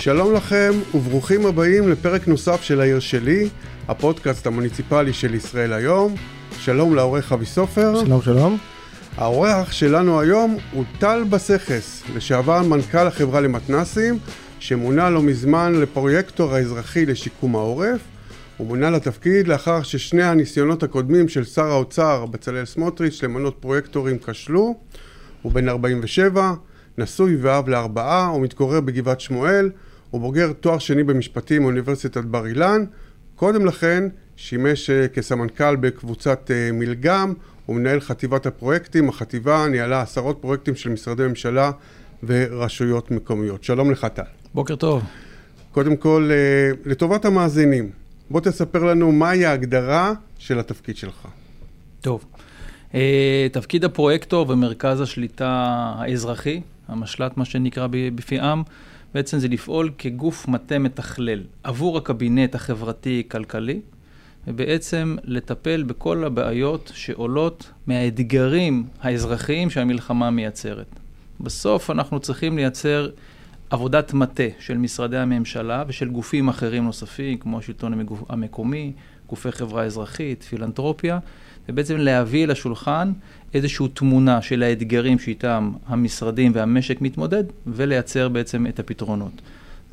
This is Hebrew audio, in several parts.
שלום לכם וברוכים הבאים לפרק נוסף של העיר שלי, הפודקאסט המוניציפלי של ישראל היום. שלום לעורך אבי סופר. שלום שלום. האורח שלנו היום הוא טל בסכס, לשעבר מנכ"ל החברה למתנסים, שמונה לא מזמן לפרויקטור האזרחי לשיקום העורף. הוא מונה לתפקיד לאחר ששני הניסיונות הקודמים של שר האוצר בצלאל סמוטריץ' למנות פרויקטורים כשלו. הוא בן 47, נשוי ואב לארבעה, הוא מתגורר בגבעת שמואל, הוא בוגר תואר שני במשפטים מאוניברסיטת בר אילן. קודם לכן שימש אה, כסמנכ"ל בקבוצת אה, מלגם, הוא מנהל חטיבת הפרויקטים, החטיבה ניהלה עשרות פרויקטים של משרדי ממשלה ורשויות מקומיות. שלום לך טל. בוקר טוב. קודם כל, אה, לטובת המאזינים, בוא תספר לנו מהי ההגדרה של התפקיד שלך. טוב. תפקיד הפרויקטור ומרכז השליטה האזרחי, המשל"ט מה שנקרא בפי עם, בעצם זה לפעול כגוף מטה מתכלל עבור הקבינט החברתי-כלכלי, ובעצם לטפל בכל הבעיות שעולות מהאתגרים האזרחיים שהמלחמה מייצרת. בסוף אנחנו צריכים לייצר עבודת מטה של משרדי הממשלה ושל גופים אחרים נוספים, כמו השלטון המקומי, גופי חברה אזרחית, פילנטרופיה, ובעצם להביא לשולחן איזושהי תמונה של האתגרים שאיתם המשרדים והמשק מתמודד, ולייצר בעצם את הפתרונות.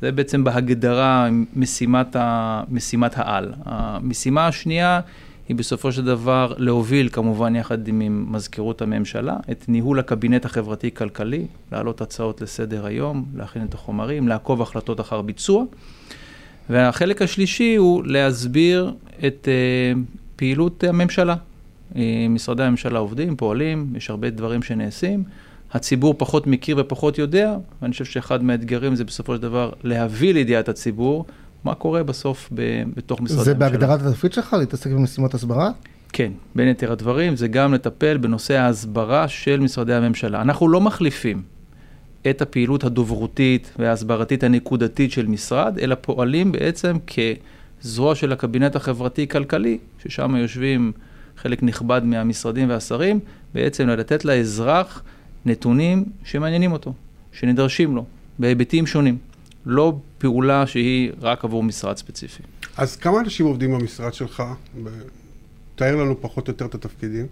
זה בעצם בהגדרה משימת, ה, משימת העל. המשימה השנייה היא בסופו של דבר להוביל כמובן יחד עם מזכירות הממשלה את ניהול הקבינט החברתי-כלכלי, להעלות הצעות לסדר היום, להכין את החומרים, לעקוב החלטות אחר ביצוע. והחלק השלישי הוא להסביר את uh, פעילות הממשלה, משרדי הממשלה עובדים, פועלים, יש הרבה דברים שנעשים. הציבור פחות מכיר ופחות יודע, ואני חושב שאחד מהאתגרים זה בסופו של דבר להביא לידיעת הציבור מה קורה בסוף ב, בתוך משרדי הממשלה. זה בהגדרת התפקיד שלך, להתעסק במשימות הסברה? כן, בין יתר הדברים, זה גם לטפל בנושא ההסברה של משרדי הממשלה. אנחנו לא מחליפים את הפעילות הדוברותית וההסברתית הנקודתית של משרד, אלא פועלים בעצם כזרוע של הקבינט החברתי-כלכלי, ששם יושבים חלק נכבד מהמשרדים והשרים, בעצם לתת לאזרח נתונים שמעניינים אותו, שנדרשים לו, בהיבטים שונים. לא פעולה שהיא רק עבור משרד ספציפי. אז כמה אנשים עובדים במשרד שלך? תאר לנו פחות או יותר את התפקידים.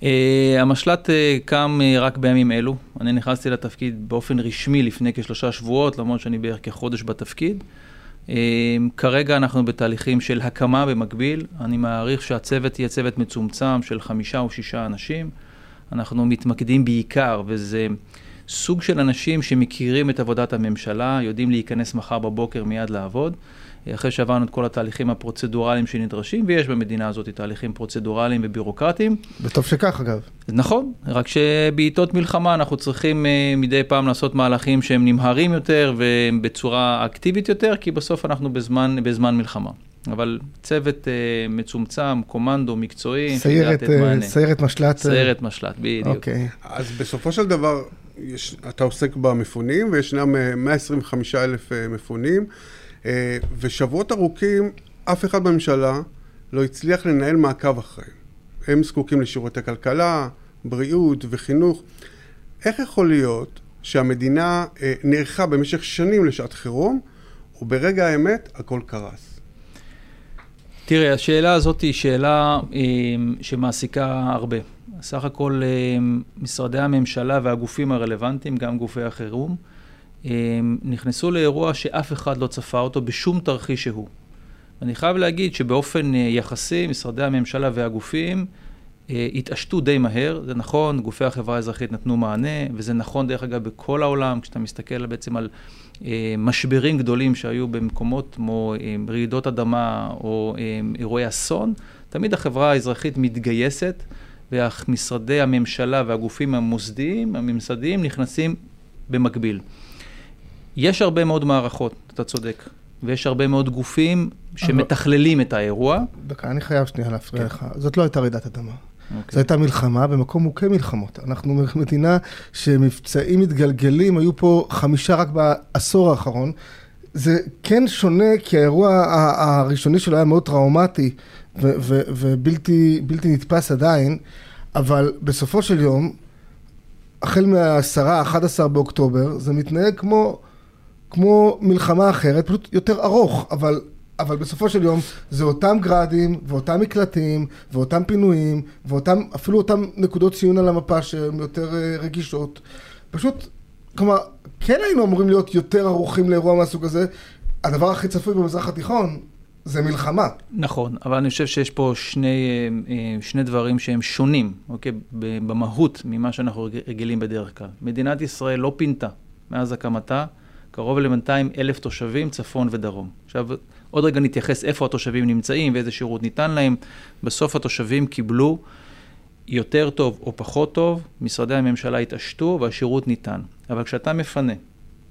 Uh, המשל"ט uh, קם uh, רק בימים אלו. אני נכנסתי לתפקיד באופן רשמי לפני כשלושה שבועות, למרות שאני בערך כחודש בתפקיד. כרגע אנחנו בתהליכים של הקמה במקביל. אני מעריך שהצוות יהיה צוות מצומצם של חמישה או שישה אנשים. אנחנו מתמקדים בעיקר, וזה סוג של אנשים שמכירים את עבודת הממשלה, יודעים להיכנס מחר בבוקר מיד לעבוד. אחרי שעברנו את כל התהליכים הפרוצדורליים שנדרשים, ויש במדינה הזאת תהליכים פרוצדורליים ובירוקרטיים. וטוב שכך אגב. נכון, רק שבעיתות מלחמה אנחנו צריכים uh, מדי פעם לעשות מהלכים שהם נמהרים יותר ובצורה אקטיבית יותר, כי בסוף אנחנו בזמן, בזמן מלחמה. אבל צוות uh, מצומצם, קומנדו, מקצועי, סיירת, uh, סיירת משל"ט. סיירת משל"ט, בדיוק. אוקיי. Okay. אז בסופו של דבר, יש, אתה עוסק במפונים, וישנם 125 אלף מפונים. אה, ושבועות ארוכים, אף אחד בממשלה לא הצליח לנהל מעקב אחריהם. הם זקוקים לשירותי כלכלה, בריאות וחינוך. איך יכול להיות שהמדינה אה, נערכה במשך שנים לשעת חירום, וברגע האמת הכל קרס? תראה, השאלה הזאת היא שאלה אה, שמעסיקה הרבה. סך הכל משרדי הממשלה והגופים הרלוונטיים, גם גופי החירום, נכנסו לאירוע שאף אחד לא צפה אותו בשום תרחיש שהוא. אני חייב להגיד שבאופן אה, יחסי, משרדי הממשלה והגופים אה, התעשתו די מהר, זה נכון, גופי החברה האזרחית נתנו מענה, וזה נכון דרך אגב בכל העולם, כשאתה מסתכל בעצם על אה, משברים גדולים שהיו במקומות כמו רעידות אדמה או אירועי אסון, תמיד החברה האזרחית מתגייסת, ומשרדי הממשלה והגופים המוסדיים, הממסדיים, נכנסים במקביל. יש הרבה מאוד מערכות, אתה צודק, ויש הרבה מאוד גופים שמתכללים את האירוע. דקה, אני חייב שנייה להפריע לך. זאת לא הייתה רעידת אדמה. Okay. אוקיי. זו הייתה מלחמה במקום מוכה מלחמות. אנחנו מדינה שמבצעים מתגלגלים, היו פה חמישה רק בעשור האחרון. זה כן שונה, כי האירוע הראשוני שלו היה מאוד טראומטי ובלתי נתפס עדיין, אבל בסופו של יום, החל מה-10, 11 באוקטובר, זה מתנהג כמו כמו מלחמה אחרת, פשוט יותר ארוך, אבל אבל בסופו של יום זה אותם גראדים ואותם מקלטים ואותם פינויים ואותם, אפילו אותם נקודות ציון על המפה שהן יותר אה, רגישות. פשוט, כלומר, כן היינו אמורים להיות יותר ערוכים לאירוע מהסוג הזה. הדבר הכי צפוי במזרח התיכון זה מלחמה. נכון, אבל אני חושב שיש פה שני, אה, אה, שני דברים שהם שונים, אוקיי? במהות ממה שאנחנו רגילים בדרך כלל. מדינת ישראל לא פינתה מאז הקמתה קרוב ל-200 אלף תושבים צפון ודרום. עכשיו, עוד רגע נתייחס איפה התושבים נמצאים ואיזה שירות ניתן להם. בסוף התושבים קיבלו יותר טוב או פחות טוב, משרדי הממשלה התעשתו והשירות ניתן. אבל כשאתה מפנה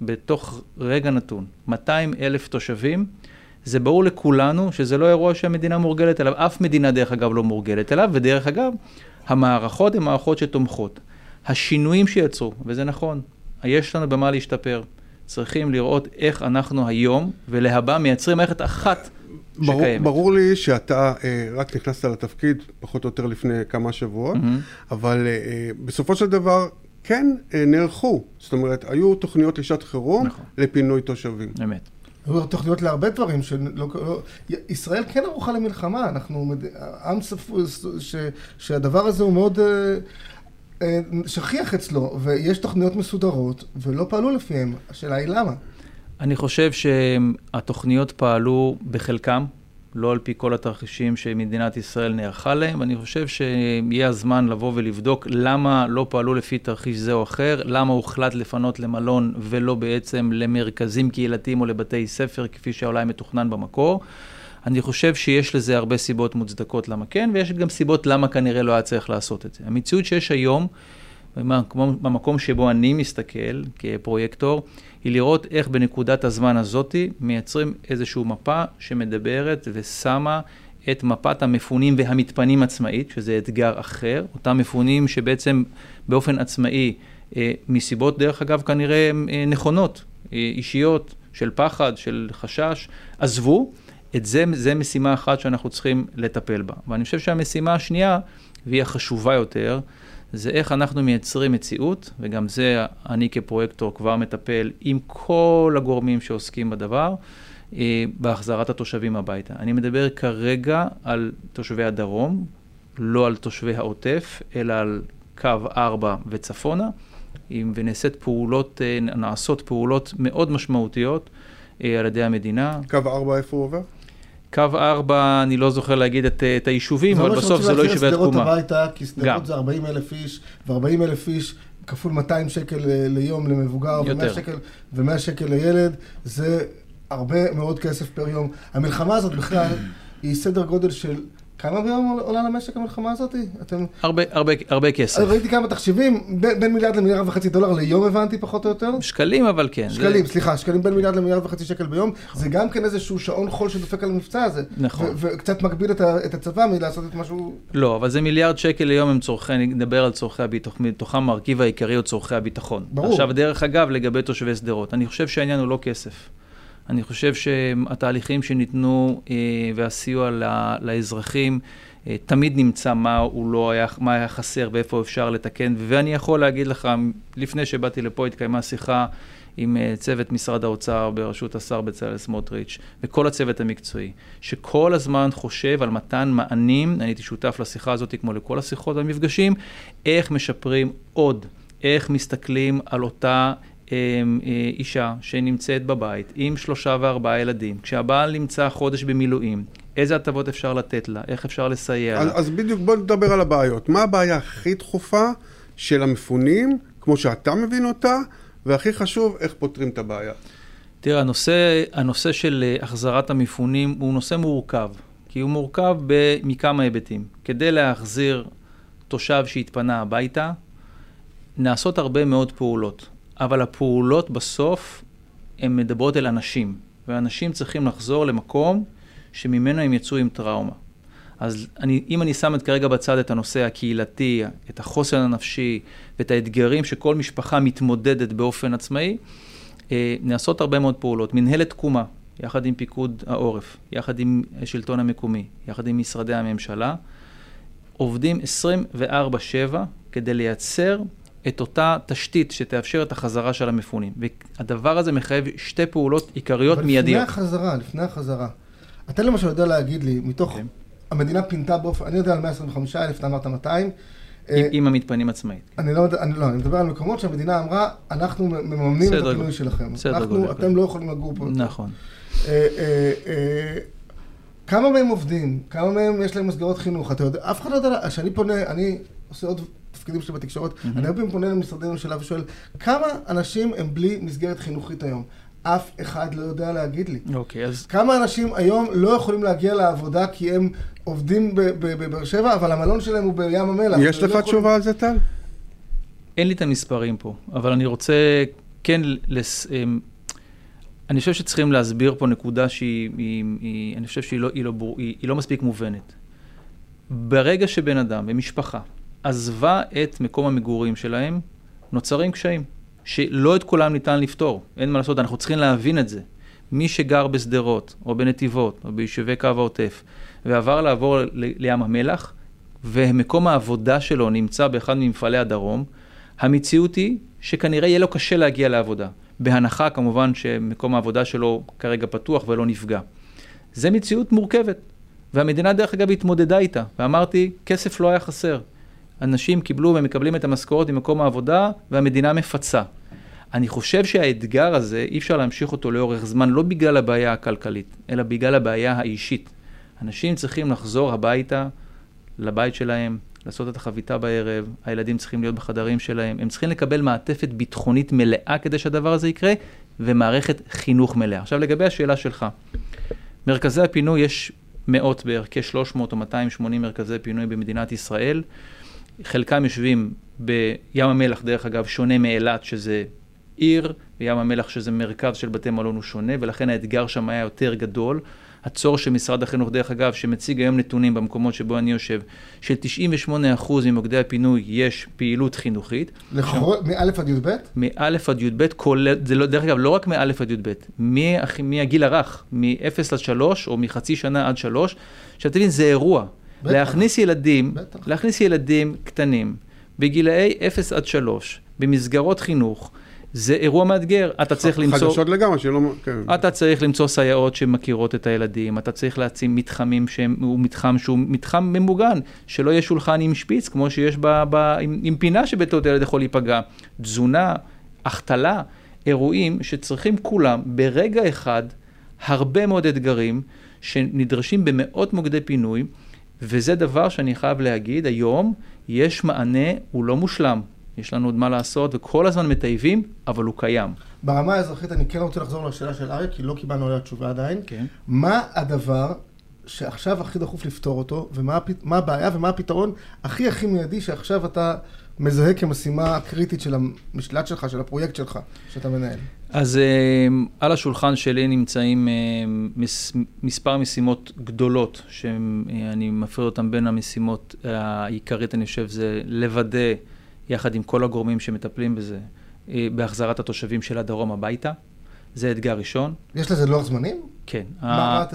בתוך רגע נתון 200 אלף תושבים, זה ברור לכולנו שזה לא אירוע שהמדינה מורגלת אליו, אף מדינה דרך אגב לא מורגלת אליו, ודרך אגב, המערכות הן מערכות שתומכות. השינויים שיצרו, וזה נכון, יש לנו במה להשתפר. צריכים לראות איך אנחנו היום ולהבא מייצרים מערכת אחת ברור, שקיימת. ברור לי שאתה אה, רק נכנסת לתפקיד פחות או יותר לפני כמה שבועות, mm-hmm. אבל אה, בסופו של דבר כן אה, נערכו. זאת אומרת, היו תוכניות לשעת חירום נכון. לפינוי תושבים. אמת. היו תוכניות להרבה דברים, שלא, לא, ישראל כן ערוכה למלחמה, אנחנו עם ספור, שהדבר הזה הוא מאוד, אה, אה, שכיח אצלו, ויש תוכניות מסודרות, ולא פעלו לפיהן. השאלה היא למה. אני חושב שהתוכניות פעלו בחלקם, לא על פי כל התרחישים שמדינת ישראל נערכה להם. אני חושב שיהיה הזמן לבוא ולבדוק למה לא פעלו לפי תרחיש זה או אחר, למה הוחלט לפנות למלון ולא בעצם למרכזים קהילתיים או לבתי ספר, כפי שאולי מתוכנן במקור. אני חושב שיש לזה הרבה סיבות מוצדקות למה כן, ויש גם סיבות למה כנראה לא היה צריך לעשות את זה. המציאות שיש היום, במקום שבו אני מסתכל כפרויקטור, היא לראות איך בנקודת הזמן הזאתי מייצרים איזושהי מפה שמדברת ושמה את מפת המפונים והמתפנים עצמאית, שזה אתגר אחר, אותם מפונים שבעצם באופן עצמאי, אה, מסיבות דרך אגב כנראה אה, נכונות, אה, אישיות, של פחד, של חשש, עזבו. את זה, זה משימה אחת שאנחנו צריכים לטפל בה. ואני חושב שהמשימה השנייה, והיא החשובה יותר, זה איך אנחנו מייצרים מציאות, וגם זה אני כפרויקטור כבר מטפל עם כל הגורמים שעוסקים בדבר, אה, בהחזרת התושבים הביתה. אני מדבר כרגע על תושבי הדרום, לא על תושבי העוטף, אלא על קו 4 וצפונה, ונעשית פעולות, אה, נעשות פעולות מאוד משמעותיות אה, על ידי המדינה. קו 4 איפה הוא עובר? קו 4, אני לא זוכר להגיד את, את היישובים, אבל בסוף זה לא יישובי התקומה. זה לא שרוצים הביתה, כי שדרות זה 40 אלף איש, ו-40 אלף איש כפול 200 שקל ליום למבוגר, ו-100 שקל, שקל לילד, זה הרבה מאוד כסף פר יום. המלחמה הזאת בכלל היא סדר גודל של כמה ביום עולה למשק המלחמה הזאת? אתם... הרבה, הרבה, הרבה כסף. ראיתי כמה תחשיבים, בין, בין מיליארד למיליארד וחצי דולר ליום הבנתי פחות או יותר. שקלים אבל כן. שקלים, זה... סליחה, שקלים בין מיליארד למיליארד וחצי שקל ביום. זה גם כן איזשהו שעון חול שדופק על המבצע הזה. נכון. וקצת מגביל את, את הצבא מלעשות את משהו... לא, אבל זה מיליארד שקל ליום הם צורכי, אני אדבר על צורכי הביטחון, מתוכם מרכיב העיקרי הוא צורכי הביטחון. ברור. עכשיו, דרך אגב, לגבי תושבי שדרות, אני חושב שהעניין הוא לא כסף. אני חושב שהתהליכים שניתנו אה, והסיוע לאזרחים, אה, תמיד נמצא מה, הוא לא היה, מה היה חסר ואיפה אפשר לתקן, ואני יכול להגיד לך, לפני שבאתי לפה התקיימה שיחה עם אה, צוות משרד האוצר בראשות השר בצלאל סמוטריץ' וכל הצוות המקצועי, שכל הזמן חושב על מתן מענים, אני הייתי שותף לשיחה הזאת כמו לכל השיחות והמפגשים, איך משפרים עוד, איך מסתכלים על אותה אישה שנמצאת בבית עם שלושה וארבעה ילדים, כשהבעל נמצא חודש במילואים, איזה הטבות אפשר לתת לה, איך אפשר לסייע אז, לה. אז בדיוק בוא נדבר על הבעיות. מה הבעיה הכי דחופה של המפונים, כמו שאתה מבין אותה, והכי חשוב, איך פותרים את הבעיה? תראה, הנושא, הנושא של אה, החזרת המפונים הוא נושא מורכב, כי הוא מורכב מכמה היבטים. כדי להחזיר תושב שהתפנה הביתה, נעשות הרבה מאוד פעולות, אבל הפעולות בסוף הן מדברות אל אנשים, ואנשים צריכים לחזור למקום שממנו הם יצאו עם טראומה. אז אני, אם אני שם את כרגע בצד את הנושא הקהילתי, את החוסן הנפשי ואת האתגרים שכל משפחה מתמודדת באופן עצמאי, אה, נעשות הרבה מאוד פעולות. מנהלת תקומה, יחד עם פיקוד העורף, יחד עם השלטון המקומי, יחד עם משרדי הממשלה, עובדים 24/7 כדי לייצר את אותה תשתית שתאפשר את החזרה של המפונים. והדבר הזה מחייב שתי פעולות עיקריות אבל מיידיות. לפני החזרה, לפני החזרה. אתה למשל יודע להגיד לי, מתוך, כן. המדינה פינתה באופן, אני יודע על 125 אלף, אתה אמרת 200. עם, אה, עם המתפנים עצמאית. אני לא, יודע- אני לא, אני מדבר על מקומות שהמדינה אמרה, אנחנו מממנים את הפינוי. שלכם. סדר אנחנו, גודל, אתם כן. לא יכולים לגור פה. נכון. אה, אה, כמה מהם עובדים? כמה מהם יש להם מסגרות חינוך? אתה יודע, אף אחד לא יודע, כשאני פונה, אני עושה עוד תפקידים שלי בתקשורת, אני הרבה פעמים פונה למשרדי ממשלה ושואל, כמה אנשים הם בלי מסגרת חינוכית היום? אף אחד לא יודע להגיד לי. אוקיי, אז כמה אנשים היום לא יכולים להגיע לעבודה כי הם עובדים ב- ב- בבאר שבע, אבל המלון שלהם הוא בים המלח. יש הם לך לא יכולים- תשובה על זה, טל? אין לי את המספרים פה, אבל אני רוצה כן, לס... אמ, אני חושב שצריכים להסביר פה נקודה שהיא, היא, היא, אני חושב שהיא לא, היא לא, בור... היא, היא לא מספיק מובנת. ברגע שבן אדם ומשפחה עזבה את מקום המגורים שלהם, נוצרים קשיים, שלא את כולם ניתן לפתור, אין מה לעשות, אנחנו צריכים להבין את זה. מי שגר בשדרות, או בנתיבות, או ביישובי קו העוטף, ועבר לעבור לים המלח, ומקום העבודה שלו נמצא באחד ממפעלי הדרום, המציאות היא שכנראה יהיה לו קשה להגיע לעבודה. בהנחה כמובן שמקום העבודה שלו כרגע פתוח ולא נפגע. זו מציאות מורכבת, והמדינה דרך אגב התמודדה איתה, ואמרתי, כסף לא היה חסר. אנשים קיבלו ומקבלים את המשכורת ממקום העבודה, והמדינה מפצה. אני חושב שהאתגר הזה, אי אפשר להמשיך אותו לאורך זמן, לא בגלל הבעיה הכלכלית, אלא בגלל הבעיה האישית. אנשים צריכים לחזור הביתה, לבית שלהם, לעשות את החביתה בערב, הילדים צריכים להיות בחדרים שלהם, הם צריכים לקבל מעטפת ביטחונית מלאה כדי שהדבר הזה יקרה, ומערכת חינוך מלאה. עכשיו לגבי השאלה שלך, מרכזי הפינוי יש מאות בערך, כ-300 או 280 מרכזי פינוי במדינת ישראל. חלקם יושבים בים המלח, דרך אגב, שונה מאילת, שזה עיר, וים המלח, שזה מרכז של בתי מלון, הוא שונה, ולכן האתגר שם היה יותר גדול. הצורך של משרד החינוך, דרך אגב, שמציג היום נתונים במקומות שבו אני יושב, של 98% ממוקדי הפינוי יש פעילות חינוכית. לכל- מא' עד י"ב? מא' עד י"ב, כולל, זה לא, דרך אגב, לא רק מא' עד י"ב, מהגיל הרך, מ-0 עד 3, או מחצי שנה עד 3, עכשיו תבין, זה אירוע. בטח. להכניס ילדים, בטח. להכניס ילדים קטנים, בגילאי 0 עד 3, במסגרות חינוך, זה אירוע מאתגר. אתה צריך למצוא... חדשות לגמרי, שלא... כן. אתה צריך למצוא סייעות שמכירות את הילדים, אתה צריך להציב מתחמים שהוא מתחם שהוא מתחם ממוגן, שלא יהיה שולחן עם שפיץ, כמו שיש ב, ב, עם, עם פינה שבטעות ילד יכול להיפגע. תזונה, החתלה, אירועים שצריכים כולם ברגע אחד הרבה מאוד אתגרים שנדרשים במאות מוקדי פינוי, וזה דבר שאני חייב להגיד, היום יש מענה, הוא לא מושלם. יש לנו עוד מה לעשות, וכל הזמן מטייבים, אבל הוא קיים. ברמה האזרחית אני כן רוצה לחזור לשאלה של אריה, כי לא קיבלנו עליה תשובה עדיין. כן. מה הדבר שעכשיו הכי דחוף לפתור אותו, ומה הבעיה ומה הפתרון הכי הכי מיידי שעכשיו אתה מזהה כמשימה קריטית של המשלט שלך, של הפרויקט שלך, שאתה מנהל? אז אה, על השולחן שלי נמצאים אה, מס, מספר משימות גדולות, שאני מפריד אותן בין המשימות העיקרית, אני חושב, זה לוודא, יחד עם כל הגורמים שמטפלים בזה, אה, בהחזרת התושבים של הדרום הביתה. זה אתגר ראשון. יש לזה לוח זמנים? כן. מה- מה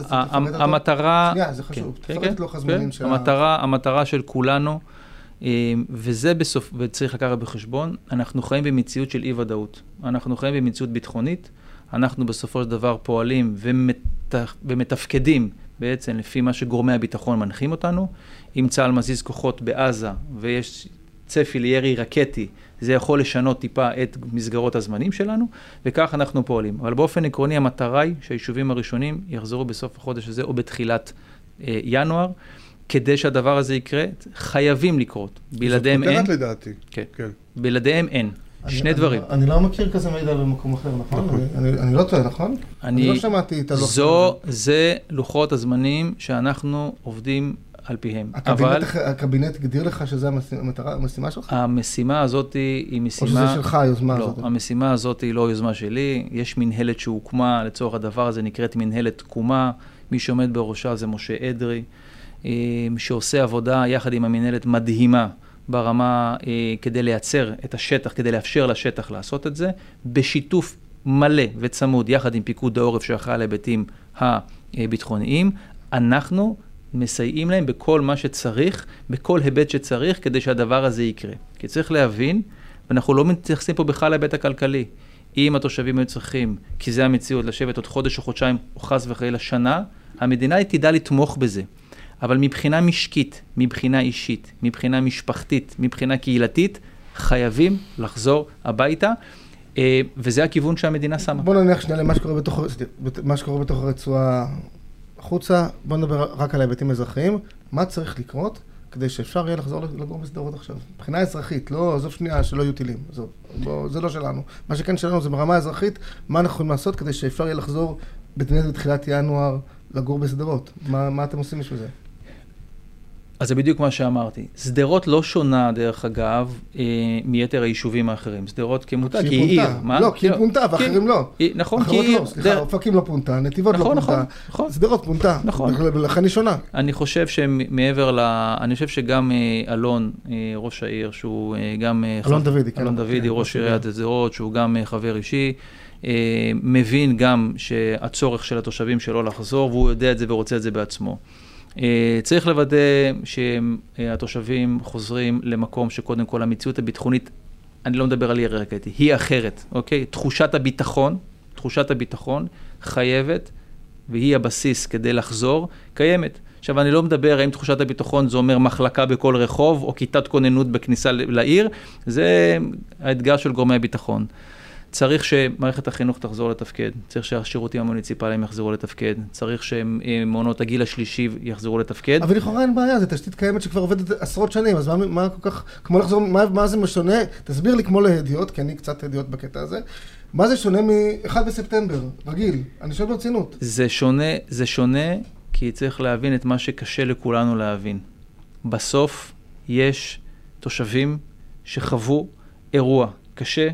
אותו? המטרה... שנייה, זה חשוב. כן, תפרט כן, את לוח כן, הזמנים של ה- המטרה, של כולנו, אה, וזה בסוף, וצריך לקחת בחשבון, אנחנו חיים במציאות של אי-ודאות. אנחנו חיים במציאות ביטחונית, אנחנו בסופו של דבר פועלים ומת, ומתפקדים בעצם לפי מה שגורמי הביטחון מנחים אותנו. אם צה"ל מזיז כוחות בעזה ויש צפי לירי רקטי, זה יכול לשנות טיפה את מסגרות הזמנים שלנו, וכך אנחנו פועלים. אבל באופן עקרוני המטרה היא שהיישובים הראשונים יחזרו בסוף החודש הזה או בתחילת אה, ינואר. כדי שהדבר הזה יקרה, חייבים לקרות. בלעדיהם זאת אין, כותרת לדעתי. כן. כן. בלעדיהם אין. אני- שני אני- דברים. אני לא מכיר כזה מידע במקום אחר, נכון? אני- אני- אני לא טועה, נכון? אני לא שמעתי את הלוח זו, זה לוחות הזמנים שאנחנו עובדים על פיהם. אבל הקבינט, הקבינט הגדיר לך שזו המשימה, המשימה שלך? המשימה הזאת היא או משימה... שזה שלך, היוזמה לא, הזאת? המשימה הזאת היא לא יוזמה שלי, יש מנהלת שהוקמה לצורך הדבר הזה, נקראת מנהלת תקומה, מי שעומד בראשה זה משה אדרי, שעושה עבודה יחד עם המנהלת מדהימה ברמה אה, כדי לייצר את השטח, כדי לאפשר לשטח לעשות את זה, בשיתוף מלא וצמוד יחד עם פיקוד העורף שאחראי על ההיבטים הביטחוניים. אנחנו מסייעים להם בכל מה שצריך, בכל היבט שצריך, כדי שהדבר הזה יקרה. כי צריך להבין, ואנחנו לא מתייחסים פה בכלל להיבט הכלכלי. אם התושבים היו צריכים, כי זה המציאות, לשבת עוד חודש או חודשיים, או חס וחלילה שנה, המדינה תדע לתמוך בזה. אבל מבחינה משקית, מבחינה אישית, מבחינה משפחתית, מבחינה קהילתית, חייבים לחזור הביתה, אה, וזה הכיוון שהמדינה שמה. בוא נניח שנייה למה שקורה בתוך, מה שקורה בתוך הרצועה החוצה, בוא נדבר רק על ההיבטים האזרחיים. מה צריך לקרות כדי שאפשר יהיה לחזור לגור בשדרות עכשיו? מבחינה אזרחית, לא, עזוב שנייה, שלא יהיו טילים, עזוב, בוא, זה לא שלנו. מה שכן שלנו זה ברמה האזרחית, מה אנחנו יכולים לעשות כדי שאפשר יהיה לחזור בתחילת ינואר לגור בשדרות? מה, מה אתם עושים בשביל זה? אז זה בדיוק מה שאמרתי. שדרות לא שונה, דרך אגב, אה, מיתר היישובים האחרים. שדרות כמותה, כי היא עיר. מה? לא, כי היא פונתה ואחרים לא. נכון, כי היא עיר. סליחה, אופקים לא פונתה, נתיבות לא נכון, פונתה. נכון, נכון. שדרות פונתה. נכון. ולכן היא שונה. אני חושב שמעבר ל... אני חושב שגם אה, אלון, אה, ראש העיר, שהוא גם... אלון דוידי, כן. אלון דוידי, ראש עיריית שדרות, שהוא גם חבר אישי. מבין גם שהצורך של התושבים שלו לחזור, והוא יודע את זה ורוצה את זה בעצמו. אה, צריך לוודא שהתושבים חוזרים למקום שקודם כל המציאות הביטחונית, אני לא מדבר על עיר רקטי, היא אחרת, אוקיי? תחושת הביטחון, תחושת הביטחון חייבת, והיא הבסיס כדי לחזור, קיימת. עכשיו, אני לא מדבר האם תחושת הביטחון זה אומר מחלקה בכל רחוב, או כיתת כוננות בכניסה לעיר, זה האתגר של גורמי הביטחון. צריך שמערכת החינוך תחזור לתפקד, צריך שהשירותים המוניציפליים יחזרו לתפקד, צריך שמעונות הגיל השלישי יחזרו לתפקד. אבל לכאורה אין בעיה, זו תשתית קיימת שכבר עובדת עשרות שנים, אז מה, מה כל כך, כמו לחזור, מה, מה זה משונה? תסביר לי כמו להדיוט, כי אני קצת הדיוט בקטע הזה. מה זה שונה מ-1 בספטמבר, רגיל? אני שואל ברצינות. זה שונה, זה שונה, כי צריך להבין את מה שקשה לכולנו להבין. בסוף יש תושבים שחוו אירוע קשה,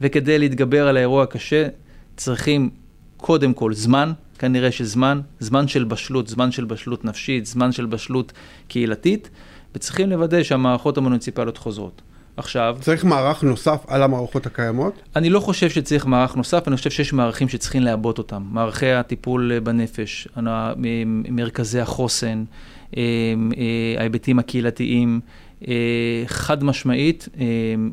וכדי להתגבר על האירוע הקשה צריכים קודם כל זמן, כנראה שזמן, זמן של בשלות, זמן של בשלות נפשית, זמן של בשלות קהילתית, וצריכים לוודא שהמערכות המוניציפליות חוזרות. עכשיו... צריך מערך נוסף על המערכות הקיימות? אני לא חושב שצריך מערך נוסף, אני חושב שיש מערכים שצריכים לעבות אותם. מערכי הטיפול בנפש, מרכזי החוסן, אה, אה, ההיבטים הקהילתיים. אה, חד משמעית אה,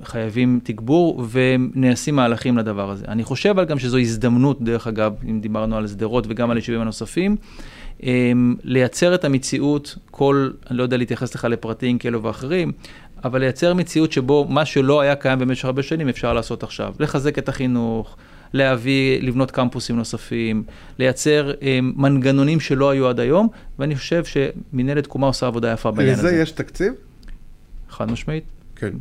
חייבים תגבור ונעשים מהלכים לדבר הזה. אני חושב אבל גם שזו הזדמנות, דרך אגב, אם דיברנו על שדרות וגם על יישובים הנוספים, אה, לייצר את המציאות, כל, אני לא יודע להתייחס לך לפרטים כאלו ואחרים, אבל לייצר מציאות שבו מה שלא היה קיים במשך הרבה שנים אפשר לעשות עכשיו. לחזק את החינוך, להביא, לבנות קמפוסים נוספים, לייצר אה, מנגנונים שלא היו עד היום, ואני חושב שמנהלת תקומה עושה עבודה יפה בעניין הזה. לזה יש תקציב? חד משמעית. כן.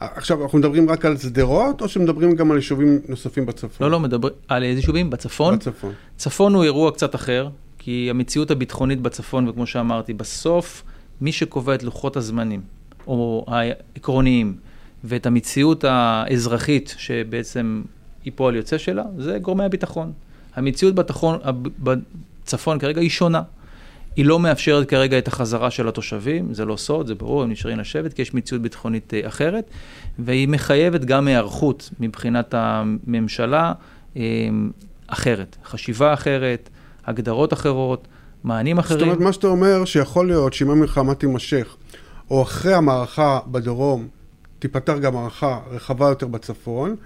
עכשיו, אנחנו מדברים רק על שדרות, או שמדברים גם על יישובים נוספים בצפון? לא, לא, מדברים על איזה יישובים? בצפון? בצפון. צפון הוא אירוע קצת אחר, כי המציאות הביטחונית בצפון, וכמו שאמרתי, בסוף, מי שקובע את לוחות הזמנים, או העקרוניים, ואת המציאות האזרחית, שבעצם היא פועל יוצא שלה, זה גורמי הביטחון. המציאות בתחון, בצפון כרגע היא שונה. היא לא מאפשרת כרגע את החזרה של התושבים, זה לא סוד, זה ברור, הם נשארים לשבת, כי יש מציאות ביטחונית אה, אחרת, והיא מחייבת גם היערכות מבחינת הממשלה אה, אחרת, חשיבה אחרת, הגדרות אחרות, מענים אחרים. זאת אומרת, מה שאתה אומר, שיכול להיות שאם המלחמה תימשך, או אחרי המערכה בדרום, תיפתח גם מערכה רחבה יותר בצפון,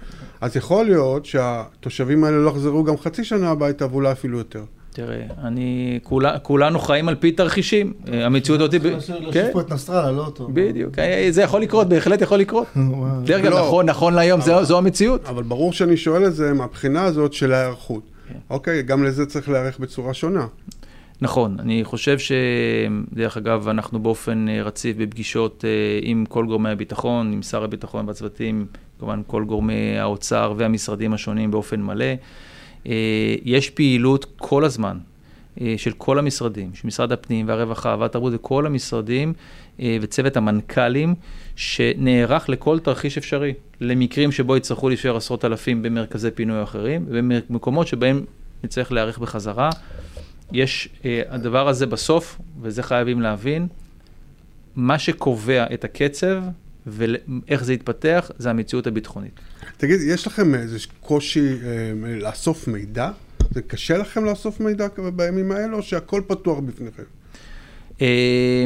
אז יכול להיות שהתושבים האלה לא יחזרו גם חצי שנה הביתה, ואולי אפילו יותר. תראה, אני, כולה, כולנו חיים על פי תרחישים. אה, המציאות אותי... כן? פה את נסראללה, לא אותו. בדיוק, אה, זה יכול לקרות, בהחלט יכול לקרות. דרך אגב, לא. נכון, נכון להיום, זו המציאות. אבל ברור שאני שואל את זה מהבחינה הזאת של ההיערכות. כן. אוקיי, גם לזה צריך להיערך בצורה שונה. נכון, אני חושב שדרך אגב, אנחנו באופן אה, רציף בפגישות עם כל גורמי הביטחון, עם שר הביטחון והצוותים, כמובן כל גורמי האוצר והמשרדים השונים באופן מלא. אה, יש פעילות כל הזמן אה, של כל המשרדים, של משרד הפנים והרווחה והתרבות וכל המשרדים אה, וצוות המנכ"לים, שנערך לכל תרחיש אפשרי, למקרים שבו יצטרכו להישאר עשרות אלפים במרכזי פינוי אחרים, ובמקומות שבהם נצטרך להיערך בחזרה. יש, הדבר הזה בסוף, וזה חייבים להבין, מה שקובע את הקצב ואיך זה יתפתח, זה המציאות הביטחונית. תגיד, יש לכם איזה קושי אה, לאסוף מידע? זה קשה לכם לאסוף מידע בימים האלה, או שהכל פתוח בפניכם? אה,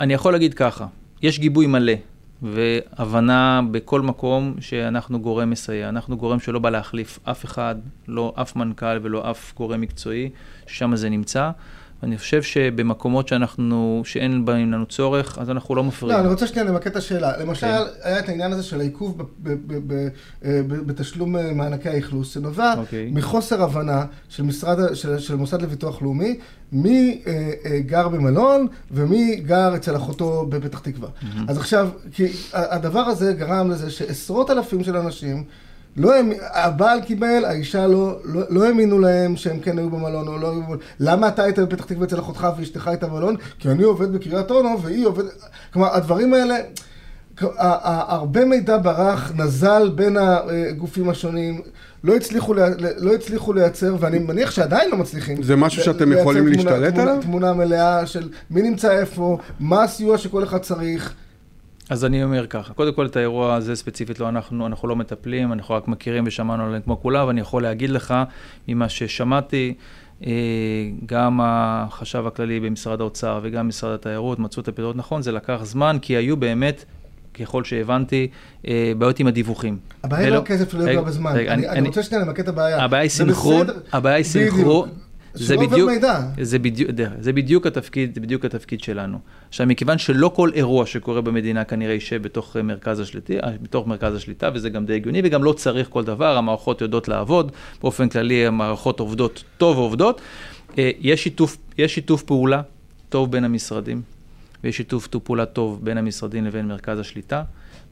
אני יכול להגיד ככה, יש גיבוי מלא והבנה בכל מקום שאנחנו גורם מסייע. אנחנו גורם שלא בא להחליף אף אחד, לא אף מנכ"ל ולא אף גורם מקצועי, ששם זה נמצא. אני חושב שבמקומות שאנחנו, שאין בהם לנו צורך, אז אנחנו לא מפריעים. לא, אני רוצה שנייה למקד את השאלה. למשל, כן. היה את העניין הזה של העיכוב אה, בתשלום אה, מענקי האכלוס, שנובע okay. אוקיי. מחוסר הבנה של, משרד, של, של מוסד לביטוח לאומי, מי אה, אה, גר במלון ומי גר אצל אחותו בפתח תקווה. Mm-hmm. אז עכשיו, כי הדבר הזה גרם לזה שעשרות אלפים של אנשים, לא, הבעל קיבל, האישה לא, לא, לא האמינו להם שהם כן היו במלון או לא היו במלון. למה אתה היית בפתח תקווה אצל אחותך ואשתך הייתה במלון? כי אני עובד בקריית אונו והיא עובדת... כלומר, הדברים האלה... הרבה מידע ברח, נזל בין הגופים השונים, לא הצליחו, לא הצליחו לייצר, ואני מניח שעדיין לא מצליחים. זה משהו שאתם יכולים להשתלט עליו? תמונה מלאה של מי נמצא איפה, מה הסיוע שכל אחד צריך. אז אני אומר ככה, קודם כל את האירוע הזה ספציפית לא אנחנו, אנחנו לא מטפלים, אנחנו רק מכירים ושמענו עליהם כמו כולם, ואני יכול להגיד לך ממה ששמעתי, אה, גם החשב הכללי במשרד האוצר וגם משרד התיירות מצאו את הפתרונות נכון, זה לקח זמן, כי היו באמת ככל שהבנתי, אה, בעיות עם הדיווחים. הבעיה היא לא כסף לא יגוע בזמן. אני רוצה שנייה למקד את הבעיה. הבעיה היא סינכרון, הבעיה היא סינכרון. זה בדיוק, זה, בדיוק, זה בדיוק התפקיד, זה בדיוק התפקיד שלנו. עכשיו, מכיוון שלא כל אירוע שקורה במדינה כנראה יישב בתוך מרכז השליטה, בתוך מרכז השליטה, וזה גם די הגיוני, וגם לא צריך כל דבר, המערכות יודעות לעבוד, באופן כללי המערכות עובדות טוב ועובדות. אה, יש שיתוף, יש שיתוף פעולה טוב בין המשרדים, ויש שיתוף פעולה טוב בין המשרדים לבין מרכז השליטה.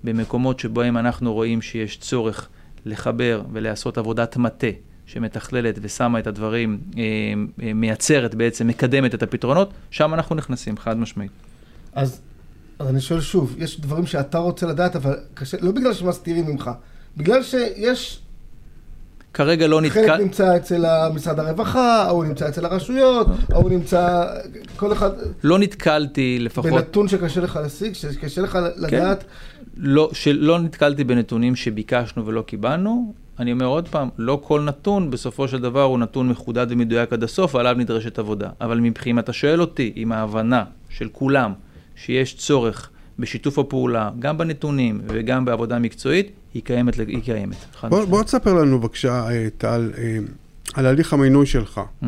במקומות שבהם אנחנו רואים שיש צורך לחבר ולעשות עבודת מטה. שמתכללת ושמה את הדברים, אה, אה, מייצרת בעצם, מקדמת את הפתרונות, שם אנחנו נכנסים, חד משמעית. אז, אז אני שואל שוב, יש דברים שאתה רוצה לדעת, אבל קשה, לא בגלל שמסתירים ממך, בגלל שיש... כרגע לא נתקע... חלק נמצא אצל משרד הרווחה, ההוא נמצא אצל הרשויות, ההוא נמצא... כל אחד... לא נתקלתי לפחות... בנתון שקשה לך להשיג, שקשה לך לדעת... כן. לא, שלא נתקלתי בנתונים שביקשנו ולא קיבלנו. אני אומר עוד פעם, לא כל נתון בסופו של דבר הוא נתון מחודד ומדויק עד הסוף, ועליו נדרשת עבודה. אבל מבחינת, אתה שואל אותי, עם ההבנה של כולם שיש צורך בשיתוף הפעולה, גם בנתונים וגם בעבודה מקצועית, היא קיימת, היא קיימת. בוא, בוא תספר לנו בבקשה, אה, טל, אה, על הליך המינוי שלך, mm-hmm.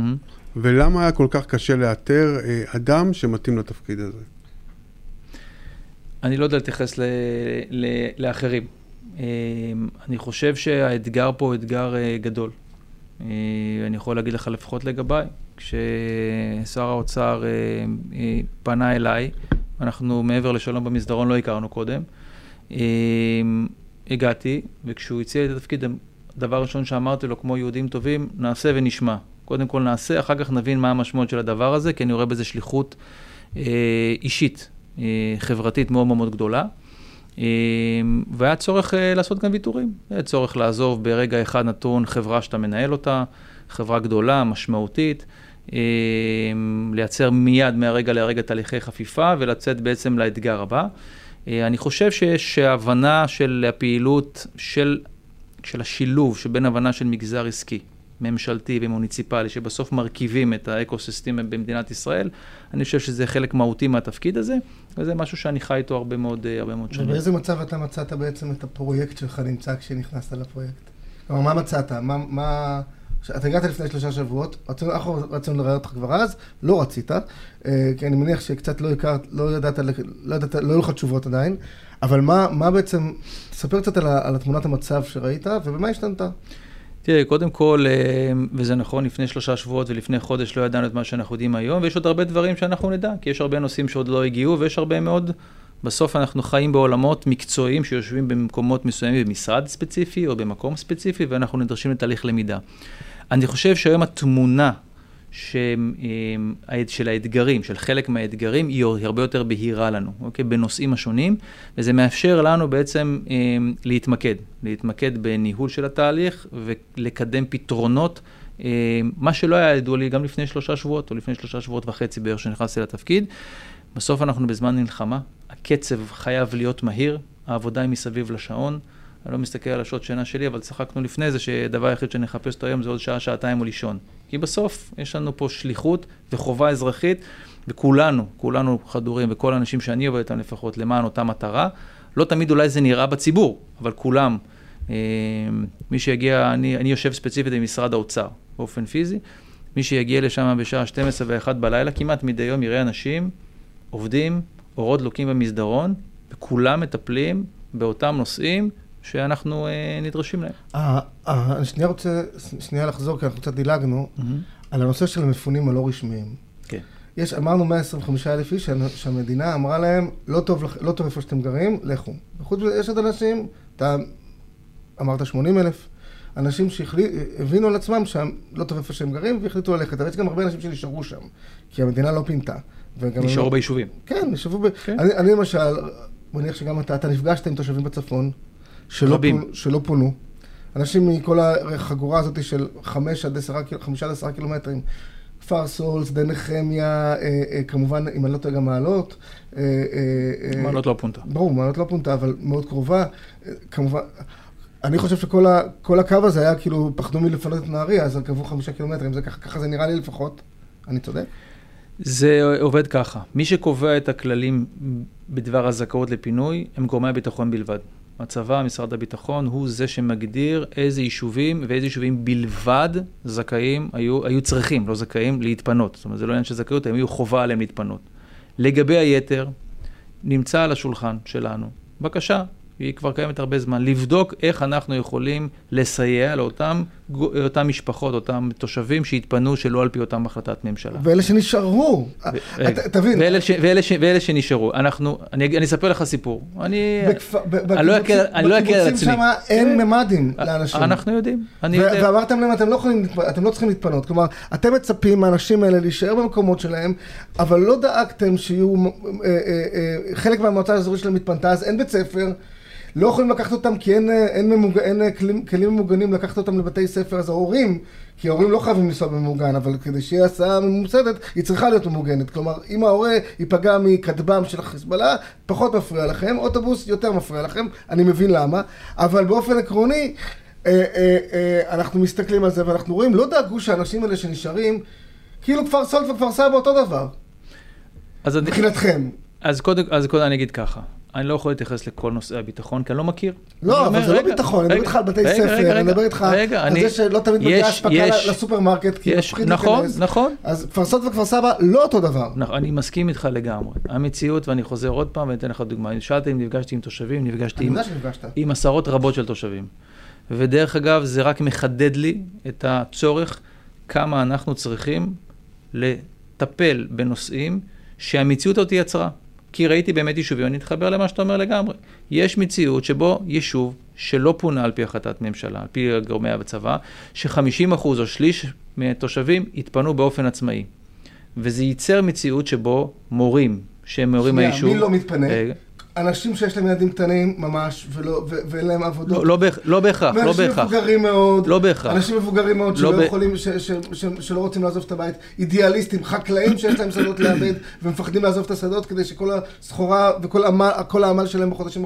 ולמה היה כל כך קשה לאתר אה, אדם שמתאים לתפקיד הזה. אני לא יודע להתייחס ל, ל, לאחרים. אמ, אני חושב שהאתגר פה הוא אתגר אה, גדול. אה, אני יכול להגיד לך לפחות לגביי, כששר האוצר אה, פנה אליי, אנחנו מעבר לשלום במסדרון לא הכרנו קודם, אמ, הגעתי, וכשהוא הציע את התפקיד, הדבר הראשון שאמרתי לו, כמו יהודים טובים, נעשה ונשמע. קודם כל נעשה, אחר כך נבין מה המשמעות של הדבר הזה, כי אני רואה בזה שליחות אישית, חברתית מאוד מאוד גדולה. אמ, והיה צורך אה, לעשות גם ויתורים. היה צורך לעזוב ברגע אחד נתון חברה שאתה מנהל אותה, חברה גדולה, משמעותית, אמ, לייצר מיד מהרגע לרגע תהליכי חפיפה ולצאת בעצם לאתגר הבא. אה, אני חושב שיש הבנה של הפעילות, של, של השילוב שבין הבנה של מגזר עסקי, ממשלתי ומוניציפלי, שבסוף מרכיבים את ה ecosystem במדינת ישראל, אני חושב שזה חלק מהותי מהתפקיד הזה, וזה משהו שאני חי איתו הרבה מאוד, אה, הרבה מאוד שנים. ובאיזה מצב אתה מצאת בעצם את הפרויקט שלך נמצא כשנכנסת לפרויקט? כלומר, מה מצאת? מה... מה... אתה הגעת לפני שלושה שבועות, רצינו, אנחנו רצינו לראות אותך כבר אז, לא רצית, אה, כי אני מניח שקצת לא הכרת, לא ידעת, לא ידעת, לא היו לך תשובות עדיין, אבל מה, מה בעצם, תספר קצת על, על תמונת המצב שראית ובמה השתנת. תראה, קודם כל, אה, וזה נכון, לפני שלושה שבועות ולפני חודש לא ידענו את מה שאנחנו יודעים היום, ויש עוד הרבה דברים שאנחנו נדע, כי יש הרבה נושאים שעוד לא הגיעו, ויש הרבה מאוד... בסוף אנחנו חיים בעולמות מקצועיים שיושבים במקומות מסוימים במשרד ספציפי או במקום ספציפי, ואנחנו נדרשים לתהליך למידה. אני חושב שהיום התמונה של האתגרים, של חלק מהאתגרים, היא הרבה יותר בהירה לנו, אוקיי? בנושאים השונים, וזה מאפשר לנו בעצם אה, להתמקד, להתמקד בניהול של התהליך ולקדם פתרונות. אה, מה שלא היה ידוע לי גם לפני שלושה שבועות, או לפני שלושה שבועות וחצי בערך שנכנסתי לתפקיד. בסוף אנחנו בזמן מלחמה, הקצב חייב להיות מהיר, העבודה היא מסביב לשעון. אני לא מסתכל על השעות שינה שלי, אבל צחקנו לפני זה שהדבר היחיד שנחפש אותו היום זה עוד שעה, שעתיים או לישון. כי בסוף יש לנו פה שליחות וחובה אזרחית, וכולנו, כולנו חדורים, וכל האנשים שאני עובד איתם לפחות, למען אותה מטרה, לא תמיד אולי זה נראה בציבור, אבל כולם, אה, מי שיגיע, אני, אני יושב ספציפית במשרד האוצר, באופן פיזי, מי שיגיע לשם בשעה 12 ו-1 בלילה, כמעט מדי יום יראה אנשים עובדים, אורות דלוקים במסדרון, וכולם מטפלים באותם נושאים שאנחנו אה, נדרשים להם. אה, אה, אני שנייה רוצה, שנייה לחזור, כי אנחנו קצת דילגנו, mm-hmm. על הנושא של המפונים הלא רשמיים. כן. יש, אמרנו 125 אלף איש שהמדינה אמרה להם, לא טוב, לא טוב איפה שאתם גרים, לכו. וחוץ מזה, יש עוד אנשים, אתה אמרת 80 אלף, אנשים שהבינו על עצמם שהם לא טוב איפה שהם גרים והחליטו ללכת, אבל יש גם הרבה אנשים שנשארו שם, כי המדינה לא פינתה. נשארו לא... ביישובים. כן, נשארו ב... כן. אני, אני למשל, מניח שגם אתה, אתה נפגשת עם תושבים בצפון, שלא, פונו, שלא פונו. אנשים מכל החגורה הזאת של 5 עד 10, 5 עד 10 קילומטרים. כפר סול, שדה נחמיה, אה, אה, כמובן, אם אני לא טועה, גם מעלות. אה, אה, מעלות לא פונתה. ברור, מעלות לא פונתה, אבל מאוד קרובה. אה, כמובן, אני חושב שכל ה, הקו הזה היה כאילו, פחדו מלפנות את נהריה, אז קבעו חמישה קילומטרים, זה ככה, ככה זה נראה לי לפחות. אני צודק? זה עובד ככה. מי שקובע את הכללים בדבר הזכאות לפינוי הם גורמי הביטחון בלבד. הצבא, משרד הביטחון, הוא זה שמגדיר איזה יישובים ואיזה יישובים בלבד זכאים, היו, היו צריכים, לא זכאים, להתפנות. זאת אומרת, זה לא עניין של זכאות, הם היו חובה עליהם להתפנות. לגבי היתר, נמצא על השולחן שלנו, בבקשה, היא כבר קיימת הרבה זמן, לבדוק איך אנחנו יכולים לסייע לאותם אותם משפחות, אותם תושבים שהתפנו שלא על פי אותם החלטת ממשלה. ואלה שנשארו, תבין. ואלה, שנשארו, אנחנו, אני, אספר לך סיפור. אני, אני לא אקל על עצמי. בקיבוצים שם אין ממ"דים לאנשים. אנחנו יודעים. אני יודע. ואמרתם להם, אתם לא, יכולים, אתם לא צריכים להתפנות. כלומר, אתם מצפים מהאנשים האלה להישאר במקומות שלהם, אבל לא דאגתם שיהיו, אה, אה, אה, חלק מהמועצה האזורית שלהם התפנתה, אז אין בית ספר. לא יכולים לקחת אותם כי אין, אין, ממוג... אין כלים, כלים ממוגנים לקחת אותם לבתי ספר, אז ההורים, כי ההורים לא חייבים לנסוע בממוגן, אבל כדי שיהיה הסעה ממוסדת, היא צריכה להיות ממוגנת. כלומר, אם ההורה ייפגע מכטב"ם של החיזבאללה, פחות מפריע לכם, אוטובוס יותר מפריע לכם, אני מבין למה, אבל באופן עקרוני, אה, אה, אה, אנחנו מסתכלים על זה ואנחנו רואים, לא דאגו שהאנשים האלה שנשארים, כאילו כפר סולט וכפר סבא אותו דבר. מבחינתכם. אז קודם, אז קודם אני אגיד ככה, אני לא יכול להתייחס לכל נושאי הביטחון, כי אני לא מכיר. לא, אבל זה לא ביטחון, אני מדבר איתך על בתי ספר, אני מדבר איתך על זה שלא תמיד מגיעה אספקה לסופרמרקט, כי מפחיד נכון, להיכנס. נכון. אז כפר סוד וכפר סבא לא אותו דבר. נכון, אני מסכים איתך לגמרי. המציאות, ואני חוזר עוד פעם ואני אתן לך דוגמה. שאלת אם נפגשתי עם תושבים, נפגשתי עם עשרות רבות של תושבים. ודרך אגב, זה רק מחדד לי את הצורך כמה אנחנו צריכים לטפל בנושאים שהמציאות אותי יצרה. כי ראיתי באמת יישובים, אני אתחבר למה שאתה אומר לגמרי. יש מציאות שבו יישוב שלא פונה על פי החלטת ממשלה, על פי גורמי הצבא, ש-50% או שליש מהתושבים יתפנו באופן עצמאי. וזה ייצר מציאות שבו מורים, שהם מורים מהיישוב... שנייה, מי לא מתפנה? אנשים שיש להם ילדים קטנים ממש, ולא, ו- ואין להם עבודות. לא, לא, בהכ... לא בהכרח, לא בהכרח. ואנשים מבוגרים מאוד. לא בהכרח. אנשים מבוגרים מאוד שלא לא יכולים, ש- ש- ש- שלא רוצים לעזוב את הבית. אידיאליסטים, חקלאים שיש להם שדות לאבד, ומפחדים לעזוב את השדות כדי שכל הסחורה וכל העמל, שלהם בחודשים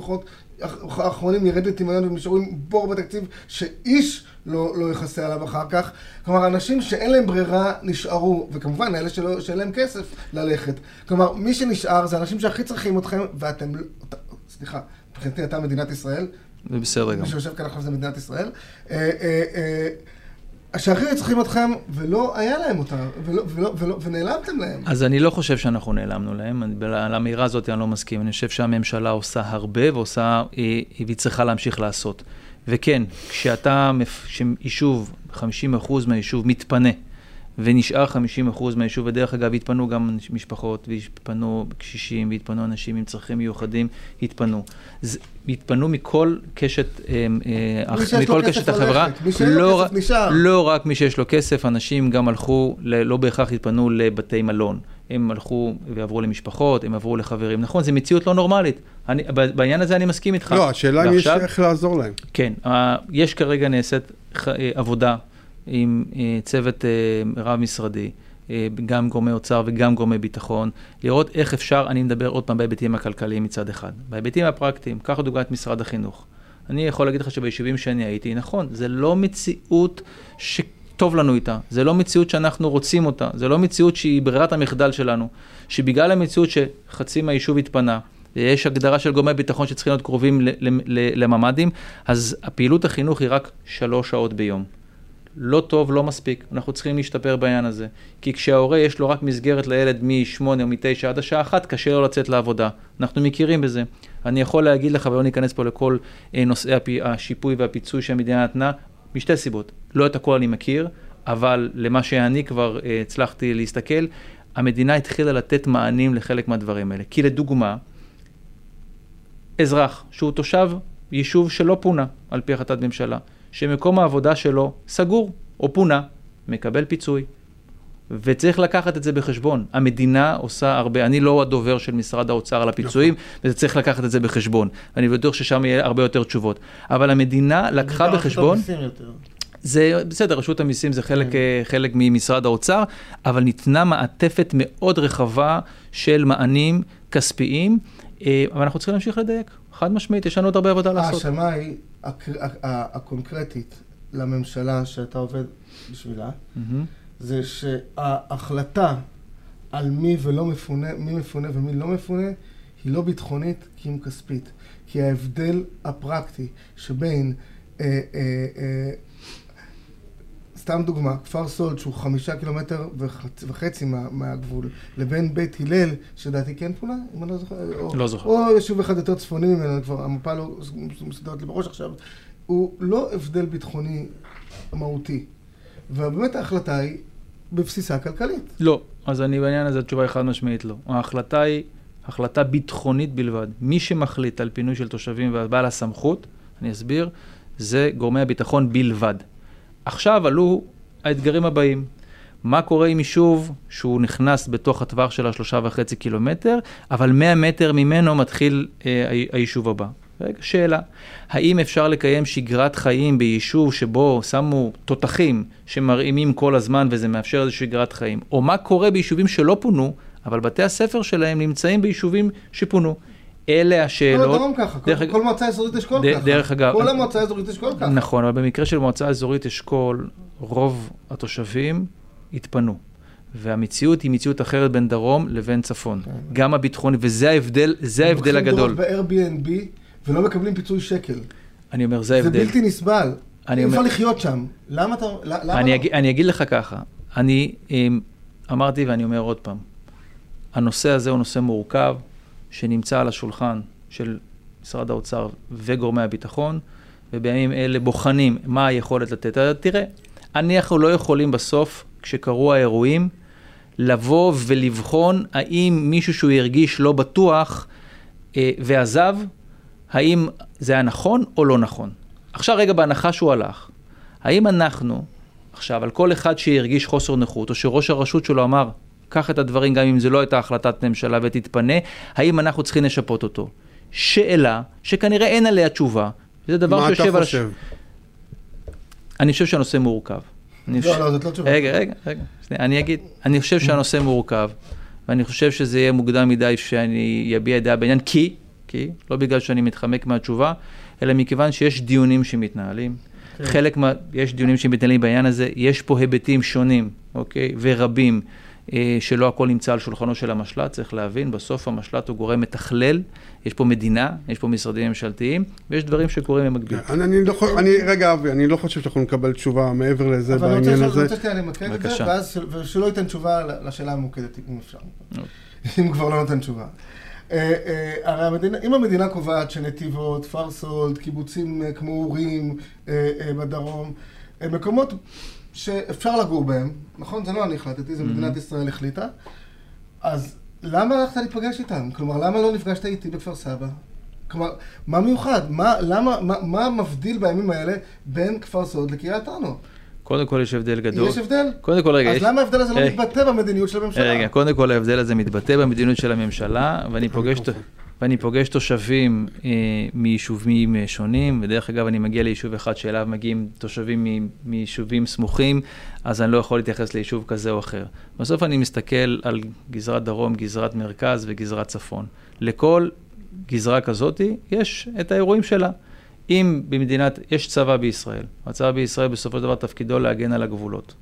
האחרונים ירד לטמיון והם נשארו עם בור בתקציב שאיש לא, לא יכסה עליו אחר כך. כלומר, אנשים שאין להם ברירה נשארו, וכמובן, אלה שלא, שאין להם כסף ללכת. כלומר, מי שנשאר זה אנשים שהכי צריכים אתכם, ואתם, לא- סליחה, מבחינתי אתה מדינת ישראל. זה בסדר גם. מי שיושב כאן עכשיו זה מדינת ישראל. אה, אה, אה, שהכי צריכים אתכם, ולא היה להם אותה, ולא, ולא, ולא, ונעלמתם להם. אז אני לא חושב שאנחנו נעלמנו להם, על האמירה הזאת אני לא מסכים. אני חושב שהממשלה עושה הרבה ועושה, והיא צריכה להמשיך לעשות. וכן, כשאתה, כשיישוב, 50% מהיישוב מתפנה, ונשאר 50% מהיישוב, ודרך אגב, התפנו גם משפחות, והתפנו קשישים, והתפנו אנשים עם צרכים מיוחדים, התפנו. זה, התפנו מכל קשת, אה, אה, מכל קשת החברה. מי שאין לו לא כסף נשאר. לא רק מי שיש לו כסף, אנשים גם הלכו, לא בהכרח התפנו לבתי מלון. הם הלכו ועברו למשפחות, הם עברו לחברים. נכון, זו מציאות לא נורמלית. אני, בעניין הזה אני מסכים איתך. לא, השאלה אם יש איך לעזור להם. כן, יש כרגע נעשית אה, עבודה עם אה, צוות אה, רב-משרדי, גם גורמי אוצר וגם גורמי ביטחון, לראות איך אפשר, אני מדבר עוד פעם בהיבטים הכלכליים מצד אחד. בהיבטים הפרקטיים, קח לדוגמה את משרד החינוך. אני יכול להגיד לך שביישובים שאני הייתי, נכון, זה לא מציאות ש... טוב לנו איתה, זה לא מציאות שאנחנו רוצים אותה, זה לא מציאות שהיא ברירת המחדל שלנו, שבגלל המציאות שחצי מהיישוב התפנה, יש הגדרה של גורמי ביטחון שצריכים להיות קרובים לממ"דים, אז הפעילות החינוך היא רק שלוש שעות ביום. לא טוב, לא מספיק, אנחנו צריכים להשתפר בעניין הזה. כי כשההורה יש לו רק מסגרת לילד מ-8 או מ-9 עד השעה 1, קשה לו לצאת לעבודה. אנחנו מכירים בזה. אני יכול להגיד לך, ולא ניכנס פה לכל אה, נושאי השיפוי והפיצוי שהמדינה נתנה, משתי סיבות. לא את הכל אני מכיר, אבל למה שאני כבר אה, הצלחתי להסתכל, המדינה התחילה לתת מענים לחלק מהדברים האלה. כי לדוגמה, אזרח שהוא תושב יישוב שלא פונה על פי החלטת ממשלה, שמקום העבודה שלו סגור או פונה, מקבל פיצוי. וצריך לקחת את זה בחשבון. המדינה עושה הרבה, אני לא הדובר של משרד האוצר על הפיצויים, נכון. וזה צריך לקחת את זה בחשבון. ואני בטוח ששם יהיה הרבה יותר תשובות. אבל המדינה לקחה בחשבון... זה בסדר, רשות המיסים זה חלק, כן. חלק ממשרד האוצר, אבל ניתנה מעטפת מאוד רחבה של מענים כספיים, אה, אבל אנחנו צריכים להמשיך לדייק. חד משמעית, יש לנו עוד הרבה עבודה לעשות. ההאשמה היא הקונקרטית לממשלה שאתה עובד בשבילה, זה שההחלטה על מי ולא מפונה, מי מפונה ומי לא מפונה, היא לא ביטחונית כי היא כספית. כי ההבדל הפרקטי שבין אה, אה, אה, סתם דוגמה, כפר סולד שהוא חמישה קילומטר וחצי, וחצי מה, מהגבול, לבין בית הלל, שלדעתי כן פונה, אם אני לא זוכר, או, לא זוכר. או יישוב אחד יותר צפוני ממנו, כבר המפה לא מסודרת לי בראש עכשיו, הוא לא הבדל ביטחוני מהותי. ובאמת ההחלטה היא בבסיסה כלכלית. לא, אז אני בעניין הזה, התשובה היא חד משמעית לא. ההחלטה היא החלטה ביטחונית בלבד. מי שמחליט על פינוי של תושבים ובעל הסמכות, אני אסביר, זה גורמי הביטחון בלבד. עכשיו עלו האתגרים הבאים. מה קורה עם יישוב שהוא נכנס בתוך הטווח של השלושה וחצי קילומטר, אבל 100 מטר ממנו מתחיל אה, היישוב הבא? רגע, שאלה, האם אפשר לקיים שגרת חיים ביישוב שבו שמו תותחים שמרעימים כל הזמן וזה מאפשר איזו שגרת חיים? או מה קורה ביישובים שלא פונו, אבל בתי הספר שלהם נמצאים ביישובים שפונו? אלה השאלות. כל הדרום ככה, דרך, כל, כל מועצה אזורית אשכול ככה. דרך אגב. כל המועצה האזורית אשכול ככה. נכון, אבל במקרה של מועצה אזורית אשכול, רוב התושבים התפנו. והמציאות היא מציאות אחרת בין דרום לבין צפון. כן. גם הביטחוני, וזה ההבדל, זה ההבדל הגדול. הם לוקחים ב-Airbnb ולא מקבלים פיצוי שקל. אני אומר, זה ההבדל. זה בלתי נסבל. אי אפשר לחיות שם. למה אתה... למה אני, לא? אגיד, אני אגיד לך ככה, אני אמ, אמרתי ואני אומר עוד פעם, הנושא הזה הוא נושא מורכב, שנמצא על השולחן של משרד האוצר וגורמי הביטחון, ובימים אלה בוחנים מה היכולת לתת. תראה, אנחנו לא יכולים בסוף, כשקרו האירועים, לבוא ולבחון האם מישהו שהוא הרגיש לא בטוח אה, ועזב, האם זה היה נכון או לא נכון. עכשיו רגע בהנחה שהוא הלך, האם אנחנו, עכשיו, על כל אחד שהרגיש חוסר נוחות, או שראש הרשות שלו אמר, קח את הדברים גם אם זה לא הייתה החלטת ממשלה ותתפנה, האם אנחנו צריכים לשפות אותו? שאלה שכנראה אין עליה תשובה, זה דבר שיושב על... מה אתה חושב? אני חושב שהנושא מורכב. לא, ש... לא, זאת לא תשובה. רגע, רגע, רגע, אני אגיד, אני חושב שהנושא מורכב, ואני חושב שזה יהיה מוקדם מדי שאני אביע דעה בעניין, כי, כי, לא בגלל שאני מתחמק מהתשובה, אלא מכיוון שיש דיונים שמתנהלים. כן. חלק מה... יש דיונים שמתנהלים בעניין הזה, יש פה היבטים שונים, אוקיי? ורבים. אה, שלא הכל נמצא על שולחנו של המשל"ט, צריך להבין, בסוף המשל"ט הוא גורם מתכלל, יש פה מדינה, יש פה משרדים ממשלתיים, ויש דברים שקורים במקביל. אני, אני לא חושב, אני, רגע אבי, אני לא חושב שאנחנו נקבל תשובה מעבר לזה בעניין הזה. אבל אני רוצה שנייה למקד את זה, ואז שלא ייתן תשובה לשאלה הממוקדת, אם אפשר. אוקיי. אם כבר לא נותן תשובה. אה, אה, הרי המדינה, אם המדינה קובעת שנתיבות, פרסולד, קיבוצים כמו אורים בדרום, מקומות שאפשר לגור בהם, נכון? זה לא אני החלטתי, זה מדינת ישראל החליטה. אז למה הלכת להיפגש איתם? כלומר, למה לא נפגשת איתי בכפר סבא? כלומר, מה מיוחד? מה, למה, מה, מה מבדיל בימים האלה בין כפר סוד לקריית ארנו? קודם כל יש הבדל גדול. יש הבדל? קודם כל, רגע, אז יש... למה ההבדל הזה לא מתבטא במדיניות של הממשלה? רגע, קודם כל ההבדל הזה מתבטא במדיניות של הממשלה, ואני פוגש... ואני פוגש תושבים אה, מיישובים אה, שונים, ודרך אגב, אני מגיע ליישוב אחד שאליו מגיעים תושבים מיישובים סמוכים, אז אני לא יכול להתייחס ליישוב כזה או אחר. בסוף אני מסתכל על גזרת דרום, גזרת מרכז וגזרת צפון. לכל גזרה כזאת יש את האירועים שלה. אם במדינת, יש צבא בישראל, הצבא בישראל בסופו של דבר תפקידו להגן על הגבולות.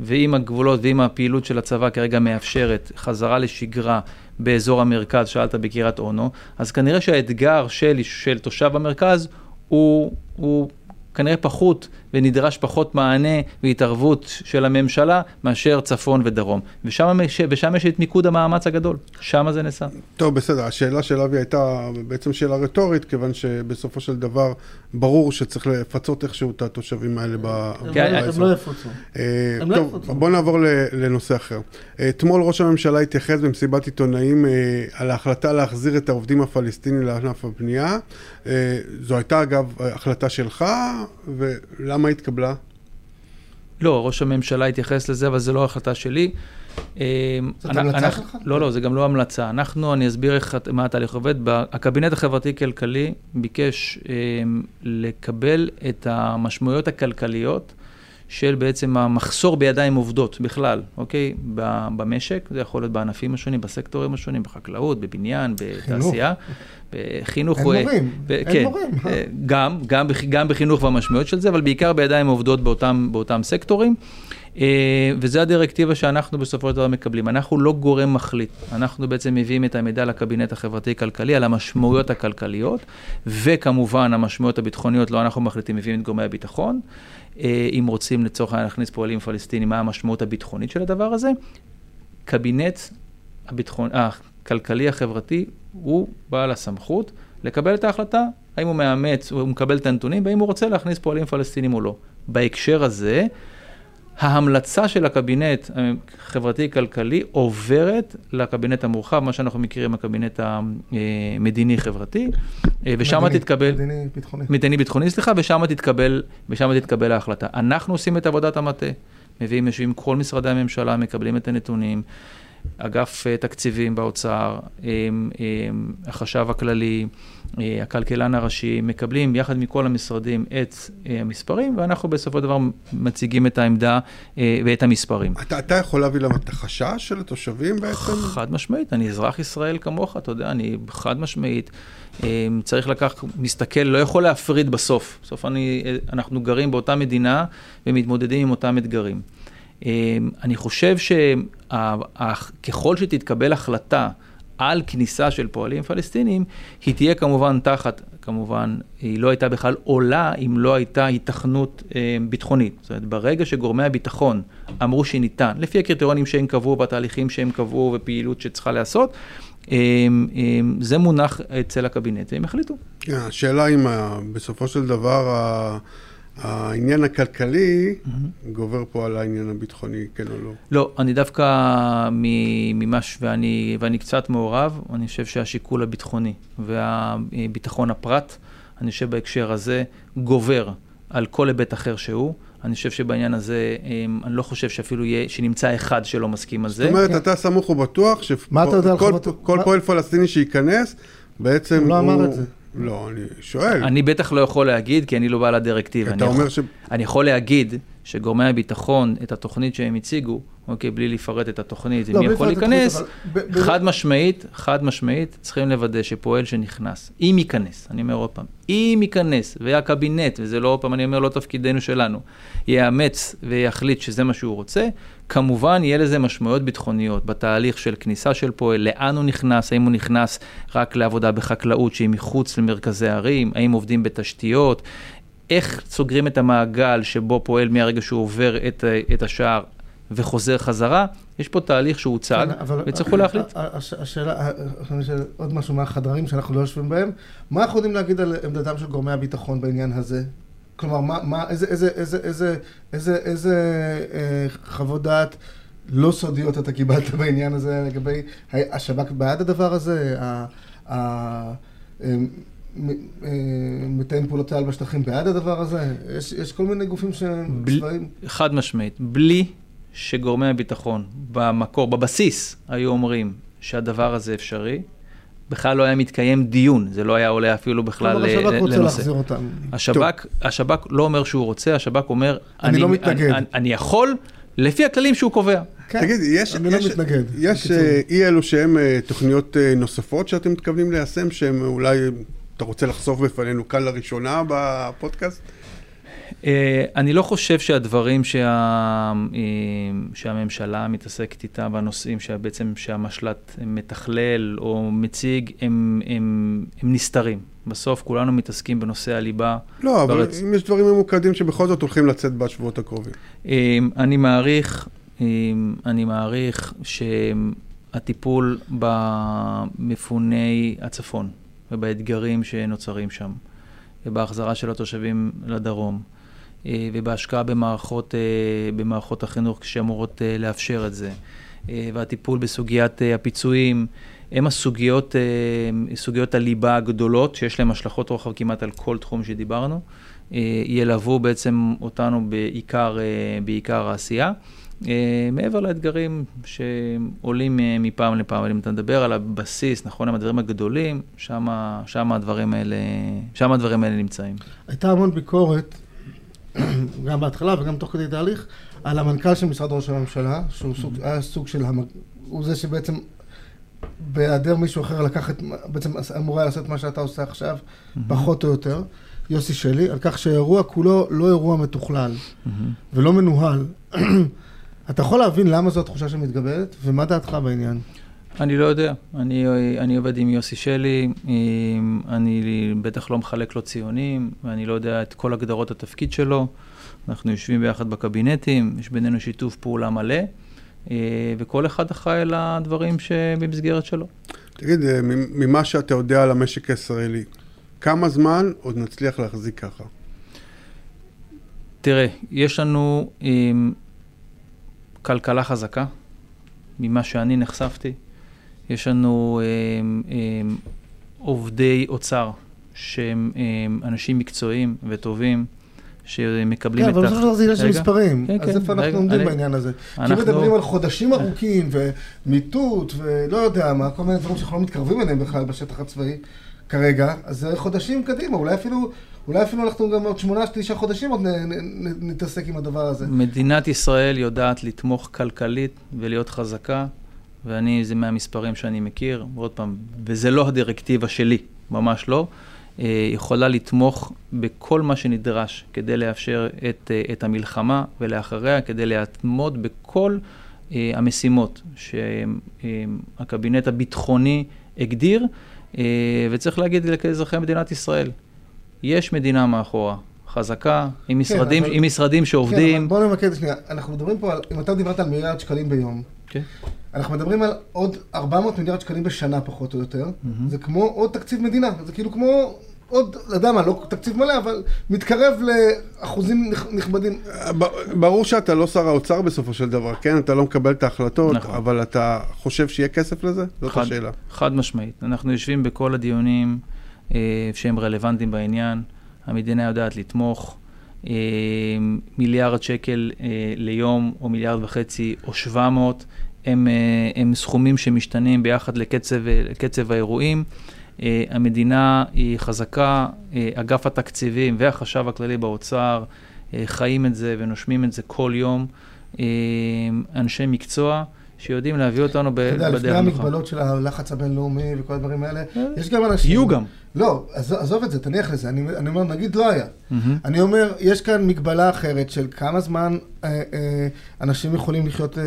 ואם הגבולות ואם הפעילות של הצבא כרגע מאפשרת חזרה לשגרה באזור המרכז, שאלת בקריית אונו, אז כנראה שהאתגר של, של תושב המרכז הוא, הוא כנראה פחות ונדרש פחות מענה והתערבות של הממשלה מאשר צפון ודרום. ושם, ושם יש את מיקוד המאמץ הגדול, שם זה נעשה. טוב, בסדר, השאלה של אבי הייתה בעצם שאלה רטורית, כיוון שבסופו של דבר ברור שצריך לפצות איכשהו את התושבים האלה באזור. כן, הם לא יפוצו. אה, לא טוב, בוא נעבור לנושא אחר. אתמול ראש הממשלה התייחס במסיבת עיתונאים אה, על ההחלטה להחזיר את העובדים הפלסטינים לענף הבנייה. אה, זו הייתה אגב החלטה שלך, ולמה התקבלה? לא, ראש הממשלה התייחס לזה, אבל זו לא החלטה שלי. זאת המלצה שלך? לא, לא, זה גם לא המלצה. אנחנו, אני אסביר איך, מה התהליך עובד. הקבינט החברתי-כלכלי ביקש לקבל את המשמעויות הכלכליות של בעצם המחסור בידיים עובדות בכלל, אוקיי? במשק, זה יכול להיות בענפים השונים, בסקטורים השונים, בחקלאות, בבניין, בתעשייה. בחינוך... אין מורים, אין כן, מורים. גם, גם, גם בחינוך והמשמעויות של זה, אבל בעיקר בידיים עובדות באותם, באותם סקטורים. וזה הדירקטיבה שאנחנו בסופו של דבר מקבלים. אנחנו לא גורם מחליט, אנחנו בעצם מביאים את המידע לקבינט החברתי-כלכלי על המשמעויות הכלכליות, וכמובן המשמעויות הביטחוניות, לא אנחנו מחליטים, מביאים את גורמי הביטחון. אם רוצים לצורך העניין להכניס פועלים פלסטינים, מה המשמעות הביטחונית של הדבר הזה. קבינט הביטחון, הכלכלי החברתי הוא בעל הסמכות לקבל את ההחלטה, האם הוא מאמץ, הוא מקבל את הנתונים, והאם הוא רוצה להכניס פועלים פלסטינים או לא. בהקשר הזה, ההמלצה של הקבינט החברתי-כלכלי עוברת לקבינט המורחב, מה שאנחנו מכירים, הקבינט המדיני-חברתי, ושם מדיני, תתקבל... מדיני-ביטחוני. מדיני-ביטחוני, סליחה, ושם תתקבל, ושם תתקבל ההחלטה. אנחנו עושים את עבודת המטה, מביאים, יושבים כל משרדי הממשלה, מקבלים את הנתונים. אגף תקציבים באוצר, החשב הכללי, הכלכלן הראשי, מקבלים יחד מכל המשרדים את המספרים, ואנחנו בסופו של דבר מציגים את העמדה ואת המספרים. אתה, אתה יכול להביא למה את החשש של התושבים בעצם? חד משמעית, אני אזרח ישראל כמוך, אתה יודע, אני חד משמעית. צריך לקח, מסתכל, לא יכול להפריד בסוף. בסוף אני, אנחנו גרים באותה מדינה ומתמודדים עם אותם אתגרים. אני חושב שככל שתתקבל החלטה על כניסה של פועלים פלסטינים, היא תהיה כמובן תחת, כמובן, היא לא הייתה בכלל עולה אם לא הייתה היתכנות אה, ביטחונית. זאת אומרת, ברגע שגורמי הביטחון אמרו שניתן, לפי הקריטריונים שהם קבעו, בתהליכים שהם קבעו ופעילות שצריכה להיעשות, אה, אה, זה מונח אצל הקבינט, והם החליטו. השאלה אם בסופו של דבר העניין הכלכלי mm-hmm. גובר פה על העניין הביטחוני, כן או לא? לא, אני דווקא ממש, ואני, ואני קצת מעורב, אני חושב שהשיקול הביטחוני והביטחון הפרט, אני חושב בהקשר הזה, גובר על כל היבט אחר שהוא. אני חושב שבעניין הזה, אני לא חושב שאפילו יהיה, שנמצא אחד שלא מסכים על זה. זאת אומרת, אתה סמוך ובטוח שכל פועל פלסטיני שייכנס, בעצם הוא... הוא לא אמר את זה. לא, אני שואל. אני בטח לא יכול להגיד, כי אני לא בעל הדירקטיבה. אתה אומר ש... אני יכול להגיד שגורמי הביטחון, את התוכנית שהם הציגו, אוקיי, בלי לפרט את התוכנית, לא, מי יכול להיכנס, חד משמעית, חד משמעית, צריכים לוודא שפועל שנכנס, אם ייכנס, אני אומר עוד פעם, אם ייכנס, והקבינט, וזה לא עוד פעם, אני אומר, לא תפקידנו שלנו, יאמץ ויחליט שזה מה שהוא רוצה, כמובן יהיה לזה משמעויות ביטחוניות בתהליך של כניסה של פועל, לאן הוא נכנס, האם הוא נכנס רק לעבודה בחקלאות שהיא מחוץ למרכזי ערים, האם עובדים בתשתיות, איך סוגרים את המעגל שבו פועל מהרגע שהוא עובר את, את השער וחוזר חזרה, יש פה תהליך שהוצג, כן, וצריכו להחליט. השאלה, עוד משהו מהחדרים שאנחנו לא יושבים בהם, מה אנחנו יודעים להגיד על עמדתם של גורמי הביטחון בעניין הזה? כלומר, מה, מה, איזה, איזה, איזה, איזה, איזה, איזה אה, חוות דעת לא סודיות אתה קיבלת בעניין הזה לגבי השב"כ בעד הדבר הזה? ה, ה, מתאם פעולות צה"ל בשטחים בעד הדבר הזה? יש, יש כל מיני גופים שהם צבאיים. חד משמעית. בלי שגורמי הביטחון במקור, בבסיס, היו אומרים שהדבר הזה אפשרי, בכלל לא היה מתקיים דיון, זה לא היה עולה אפילו בכלל לנושא. השב"כ רוצה להחזיר אותם. השב"כ, השב"כ לא אומר שהוא רוצה, השב"כ אומר, אני, אני לא מתנגד. אני, אני יכול, לפי הכללים שהוא קובע. כן, תגיד, יש, אני יש, לא מתנגד. יש אי אלו שהם תוכניות נוספות שאתם מתכוונים ליישם, שהם אולי, אתה רוצה לחשוף בפנינו כאן לראשונה בפודקאסט? אני לא חושב שהדברים שה... שהממשלה מתעסקת איתם, והנושאים שבעצם שהמשל"ט מתכלל או מציג, הם, הם, הם נסתרים. בסוף כולנו מתעסקים בנושא הליבה. לא, אבל ברצ... אם יש דברים ממוקדים שבכל זאת הולכים לצאת בשבועות הקרובים. אני מעריך, אני מעריך שהטיפול במפוני הצפון ובאתגרים שנוצרים שם, ובהחזרה של התושבים לדרום, ובהשקעה במערכות, במערכות החינוך שאמורות לאפשר את זה, והטיפול בסוגיית הפיצויים. הם הסוגיות, סוגיות הליבה הגדולות, שיש להן השלכות רוחב כמעט על כל תחום שדיברנו, ילוו בעצם אותנו בעיקר, בעיקר העשייה. מעבר לאתגרים שעולים מפעם לפעם, אבל אם אתה מדבר על הבסיס, נכון, הם הדברים הגדולים, שם הדברים שם הדברים האלה נמצאים. הייתה המון ביקורת, גם בהתחלה וגם תוך כדי תהליך, על המנכ"ל של משרד ראש הממשלה, שהוא סוג, היה סוג של, הוא זה שבעצם בהיעדר מישהו אחר לקח את, בעצם אמור היה לעשות מה שאתה עושה עכשיו, mm-hmm. פחות או יותר, יוסי שלי, על כך שהאירוע כולו לא אירוע מתוכלל mm-hmm. ולא מנוהל. אתה יכול להבין למה זו התחושה שמתגברת, ומה דעתך בעניין? אני לא יודע. אני, אני עובד עם יוסי שלי, אני בטח לא מחלק לו ציונים, ואני לא יודע את כל הגדרות התפקיד שלו. אנחנו יושבים ביחד בקבינטים, יש בינינו שיתוף פעולה מלא. אה, וכל אחד אחראי על הדברים שבמסגרת שלו. תגיד, אה, ממה שאתה יודע על המשק הישראלי, כמה זמן עוד נצליח להחזיק ככה? תראה, יש לנו עם, כלכלה חזקה, ממה שאני נחשפתי. יש לנו עם, עם, עובדי אוצר שהם עם, אנשים מקצועיים וטובים. שמקבלים כן, את ה... כן, אבל בסופו של דבר זה עניין של מספרים. כן, אז כן, איפה אנחנו עומדים בעניין הזה? אנחנו... כי מדברים על חודשים ארוכים, ומיטוט, ולא יודע מה, כל מיני דברים שאנחנו לא מתקרבים אליהם בכלל בשטח הצבאי כרגע, אז זה חודשים קדימה, אולי אפילו... אולי אפילו אנחנו גם עוד שמונה, תשעה חודשים עוד נתעסק עם הדבר הזה. מדינת ישראל יודעת לתמוך כלכלית ולהיות חזקה, ואני, זה מהמספרים שאני מכיר, עוד פעם, וזה לא הדירקטיבה שלי, ממש לא. אה, יכולה לתמוך בכל מה שנדרש כדי לאפשר את, אה, את המלחמה ולאחריה, כדי לעמוד בכל אה, המשימות שהקבינט הביטחוני הגדיר, וצריך להגיד לאזרחי מדינת ישראל, יש מדינה מאחורה. חזקה, עם כן, משרדים, כן, אבל... עם משרדים שעובדים. כן, אבל בוא נמקד שנייה. אנחנו מדברים פה על, אם אתה דיברת על מיליארד שקלים ביום, כן. אנחנו מדברים על עוד 400 מיליארד שקלים בשנה פחות או יותר. Mm-hmm. זה כמו עוד תקציב מדינה. זה כאילו כמו עוד, אתה יודע מה, לא תקציב מלא, אבל מתקרב לאחוזים נכבדים. ברור שאתה לא שר האוצר בסופו של דבר, כן? אתה לא מקבל את ההחלטות, נכון. אבל אתה חושב שיהיה כסף לזה? זאת חד, השאלה. חד משמעית. אנחנו יושבים בכל הדיונים אה, שהם רלוונטיים בעניין. המדינה יודעת לתמוך. אה, מיליארד שקל אה, ליום, או מיליארד וחצי, או שבע מאות, הם, אה, הם סכומים שמשתנים ביחד לקצב, לקצב האירועים. המדינה היא חזקה, אגף התקציבים והחשב הכללי באוצר חיים את זה ונושמים את זה כל יום. אנשי מקצוע שיודעים להביא אותנו בדרך הנוחה. אתה יודע, לפני המגבלות של הלחץ הבינלאומי וכל הדברים האלה, יש גם אנשים... יהיו גם. לא, עזוב את זה, תניח לזה. אני, אני אומר, נגיד לא היה. Mm-hmm. אני אומר, יש כאן מגבלה אחרת של כמה זמן אה, אה, אנשים יכולים לחיות אה,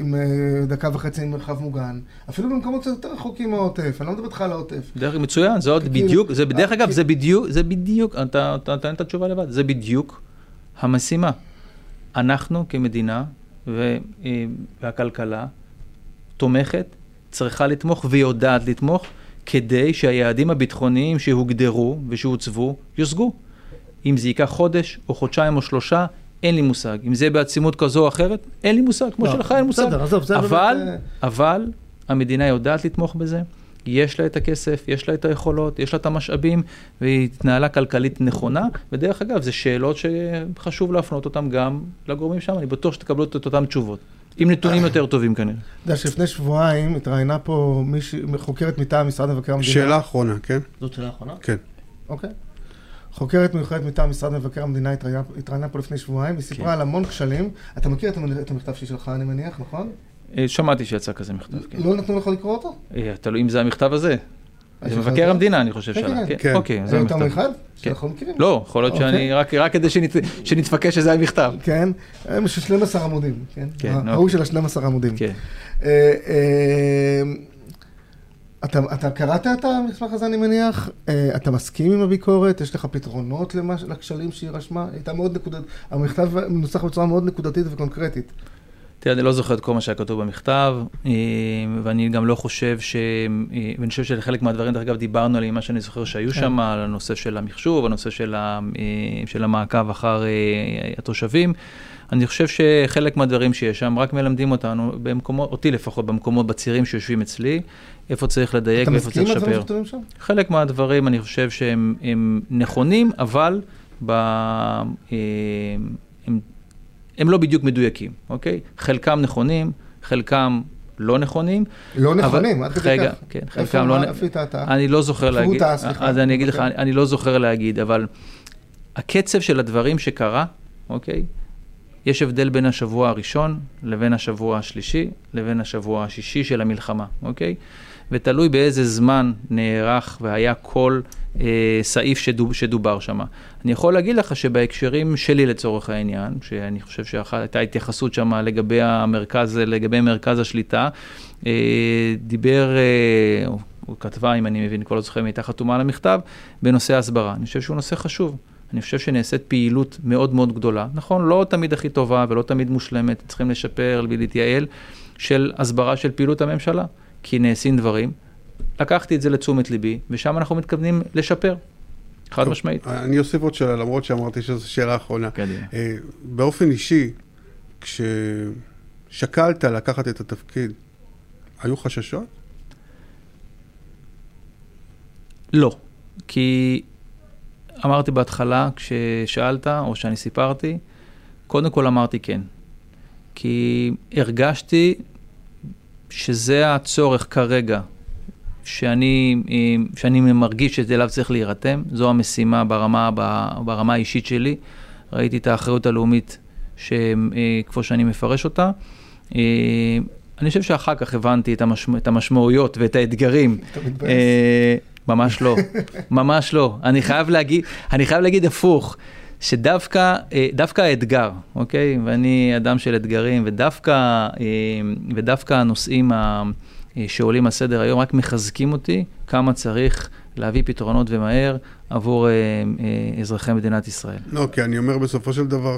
עם אה, דקה וחצי עם מרחב מוגן. אפילו במקומות קצת יותר רחוקים מהעוטף, אני לא מדבר איתך על העוטף. דרך מצוין, זה עוד בדיוק, זה בדרך אגב, זה בדיוק, זה בדיוק, אתה נותן את התשובה לבד, זה בדיוק המשימה. אנחנו כמדינה אה, והכלכלה תומכת, צריכה לתמוך ויודעת לתמוך. כדי שהיעדים הביטחוניים שהוגדרו ושהוצבו יושגו. אם זה ייקח חודש או חודשיים או שלושה, אין לי מושג. אם זה בעצימות כזו או אחרת, אין לי מושג, כמו לא, שלך אין מושג. בסדר, עזוב, זה אבל, באמת... אבל המדינה יודעת לתמוך בזה, יש לה את הכסף, יש לה את היכולות, יש לה את המשאבים, והיא התנהלה כלכלית נכונה, ודרך אגב, זה שאלות שחשוב להפנות אותן גם לגורמים שם, אני בטוח שתקבלו את אותן תשובות. עם נתונים יותר טובים כנראה. אתה יודע שלפני שבועיים התראיינה פה מישהי, חוקרת מטעם משרד מבקר המדינה. שאלה אחרונה, כן? זאת שאלה אחרונה? כן. אוקיי. חוקרת מיוחדת מטעם משרד מבקר המדינה התראיינה פה לפני שבועיים, היא סיפרה כן. על המון כשלים. אתה מכיר את המכתב שלך, אני מניח, נכון? אה, שמעתי שיצא כזה מכתב, כן. לא נתנו לך לקרוא אותו? אה, תלוי אם זה המכתב הזה. זה מבקר המדינה, אני חושב, כן, שאלה. כן, כן. אוקיי, זה יותר המכתב. מאחד? כן. שאנחנו מכירים? לא, יכול להיות אוקיי. שאני, רק רק כדי שנת- שנתפקס שזה היה מכתב. כן, הם של 12 עמודים, כן? כן, ההוא אוקיי. של ה-12 עמודים. כן. אה, אה, אתה, אתה קראת את המסמך הזה, אני מניח? אה, אתה מסכים עם הביקורת? יש לך פתרונות למש, לכשלים שהיא רשמה? הייתה מאוד נקודתית, המכתב מנוסח בצורה מאוד נקודתית וקונקרטית. תראה, אני לא זוכר את כל מה שהיה כתוב במכתב, אה, ואני גם לא חושב ש... אה, ואני חושב שלחלק מהדברים, דרך אגב, דיברנו עליהם, מה שאני זוכר שהיו כן. שם, על הנושא של המחשוב, הנושא של, ה... אה, של המעקב אחר התושבים. אני חושב שחלק מהדברים שיש שם רק מלמדים אותנו, במקומות, אותי לפחות, במקומות, בצירים שיושבים אצלי, איפה צריך לדייק אתה ואיפה מסכים צריך עם הדברים לשפר. שכתובים שם? חלק מהדברים אני חושב שהם הם נכונים, אבל ב, הם, הם לא בדיוק מדויקים, אוקיי? חלקם נכונים, חלקם לא נכונים. לא נכונים, עד כדי רגע, כך. כן, חלקם לא... איפה טעתה? אני לא זוכר להגיד, טעה, סליחה? אז אני אגיד לך, אוקיי. אני, לא זוכר להגיד, אבל הקצב של הדברים שקרה, אוקיי? יש הבדל בין השבוע הראשון לבין השבוע השלישי לבין השבוע השישי של המלחמה, אוקיי? ותלוי באיזה זמן נערך והיה כל סעיף שדוב, שדובר שם. אני יכול להגיד לך שבהקשרים שלי לצורך העניין, שאני חושב שהייתה התייחסות שם לגבי המרכז, לגבי מרכז השליטה, אה, דיבר, אה, או כתבה, אם אני מבין, כבר זוכר אם הייתה חתומה על המכתב, בנושא ההסברה. אני חושב שהוא נושא חשוב. אני חושב שנעשית פעילות מאוד מאוד גדולה. נכון, לא תמיד הכי טובה ולא תמיד מושלמת, צריכים לשפר ולהתייעל, של הסברה של פעילות הממשלה, כי נעשים דברים. לקחתי את זה לתשומת ליבי, ושם אנחנו מתכוונים לשפר, חד משמעית. אני אוסיף עוד שאלה, למרות שאמרתי שזו שאלה אחרונה. קדימה. אה, באופן אישי, כששקלת לקחת את התפקיד, היו חששות? לא, כי אמרתי בהתחלה, כששאלת, או שאני סיפרתי, קודם כל אמרתי כן. כי הרגשתי שזה הצורך כרגע, שאני, שאני מרגיש שאליו צריך להירתם, זו המשימה ברמה, ברמה האישית שלי. ראיתי את האחריות הלאומית, ש, כמו שאני מפרש אותה. אני חושב שאחר כך הבנתי את, המשמע, את המשמעויות ואת האתגרים. אתה מתבאס? אה, ממש לא, ממש לא. אני חייב להגיד, אני חייב להגיד הפוך, שדווקא אה, דווקא האתגר, אוקיי? ואני אדם של אתגרים, ודווקא, אה, ודווקא הנושאים ה, אה, שעולים על סדר היום רק מחזקים אותי כמה צריך להביא פתרונות ומהר עבור אה, אה, אזרחי מדינת ישראל. לא, כי אני אומר בסופו של דבר,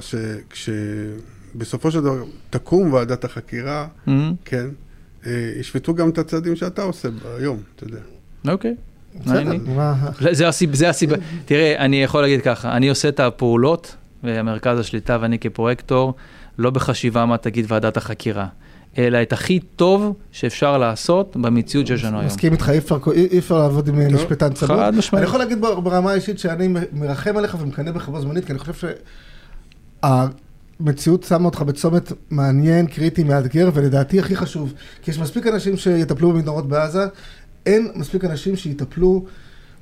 שבסופו של דבר תקום ועדת החקירה, Mm-hmm. כן, אה, ישפטו גם את הצעדים שאתה עושה היום, אתה יודע. אוקיי. לא, זה הסיבה, זה הסיבה. תראה, אני יכול להגיד ככה, אני עושה את הפעולות, ומרכז השליטה ואני כפרויקטור, לא בחשיבה מה תגיד ועדת החקירה, אלא את הכי טוב שאפשר לעשות במציאות שיש לנו היום. מסכים איתך, אי אפשר- לעבוד עם טוב, משפטן צמוד. חד משמעית. אני יכול להגיד ברמה האישית שאני מרחם עליך ומקנא בך בו זמנית, כי אני חושב שהמציאות שמה אותך בצומת מעניין, קריטי, מאתגר, ולדעתי הכי חשוב, כי יש מספיק אנשים שיטפלו במנהרות בעזה, אין מספיק אנשים שיטפלו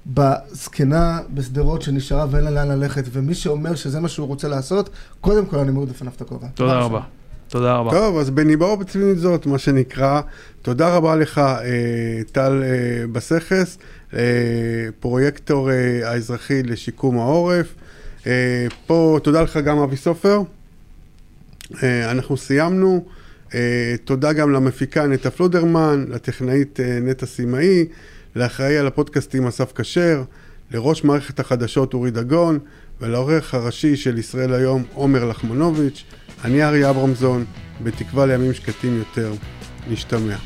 בזקנה בשדרות שנשארה ואין לה לאן ללכת, ומי שאומר שזה מה שהוא רוצה לעשות, קודם כל אני מוריד בפניו את הכובע. תודה רבה. תודה רבה. טוב, אז בניבה ובצבינית זאת, מה שנקרא. תודה רבה לך, אה, טל אה, בסכס, אה, פרויקטור אה, האזרחי לשיקום העורף. אה, פה, תודה לך גם אבי סופר. אה, אנחנו סיימנו. אה, תודה גם למפיקה נטע פלודרמן, לטכנאית אה, נטע סימאי, לאחראי על הפודקאסטים אסף כשר, לראש מערכת החדשות אורי דגון, ולעורך הראשי של ישראל היום עומר לחמנוביץ'. אני אריה אברמזון, בתקווה לימים שקטים יותר. נשתמע.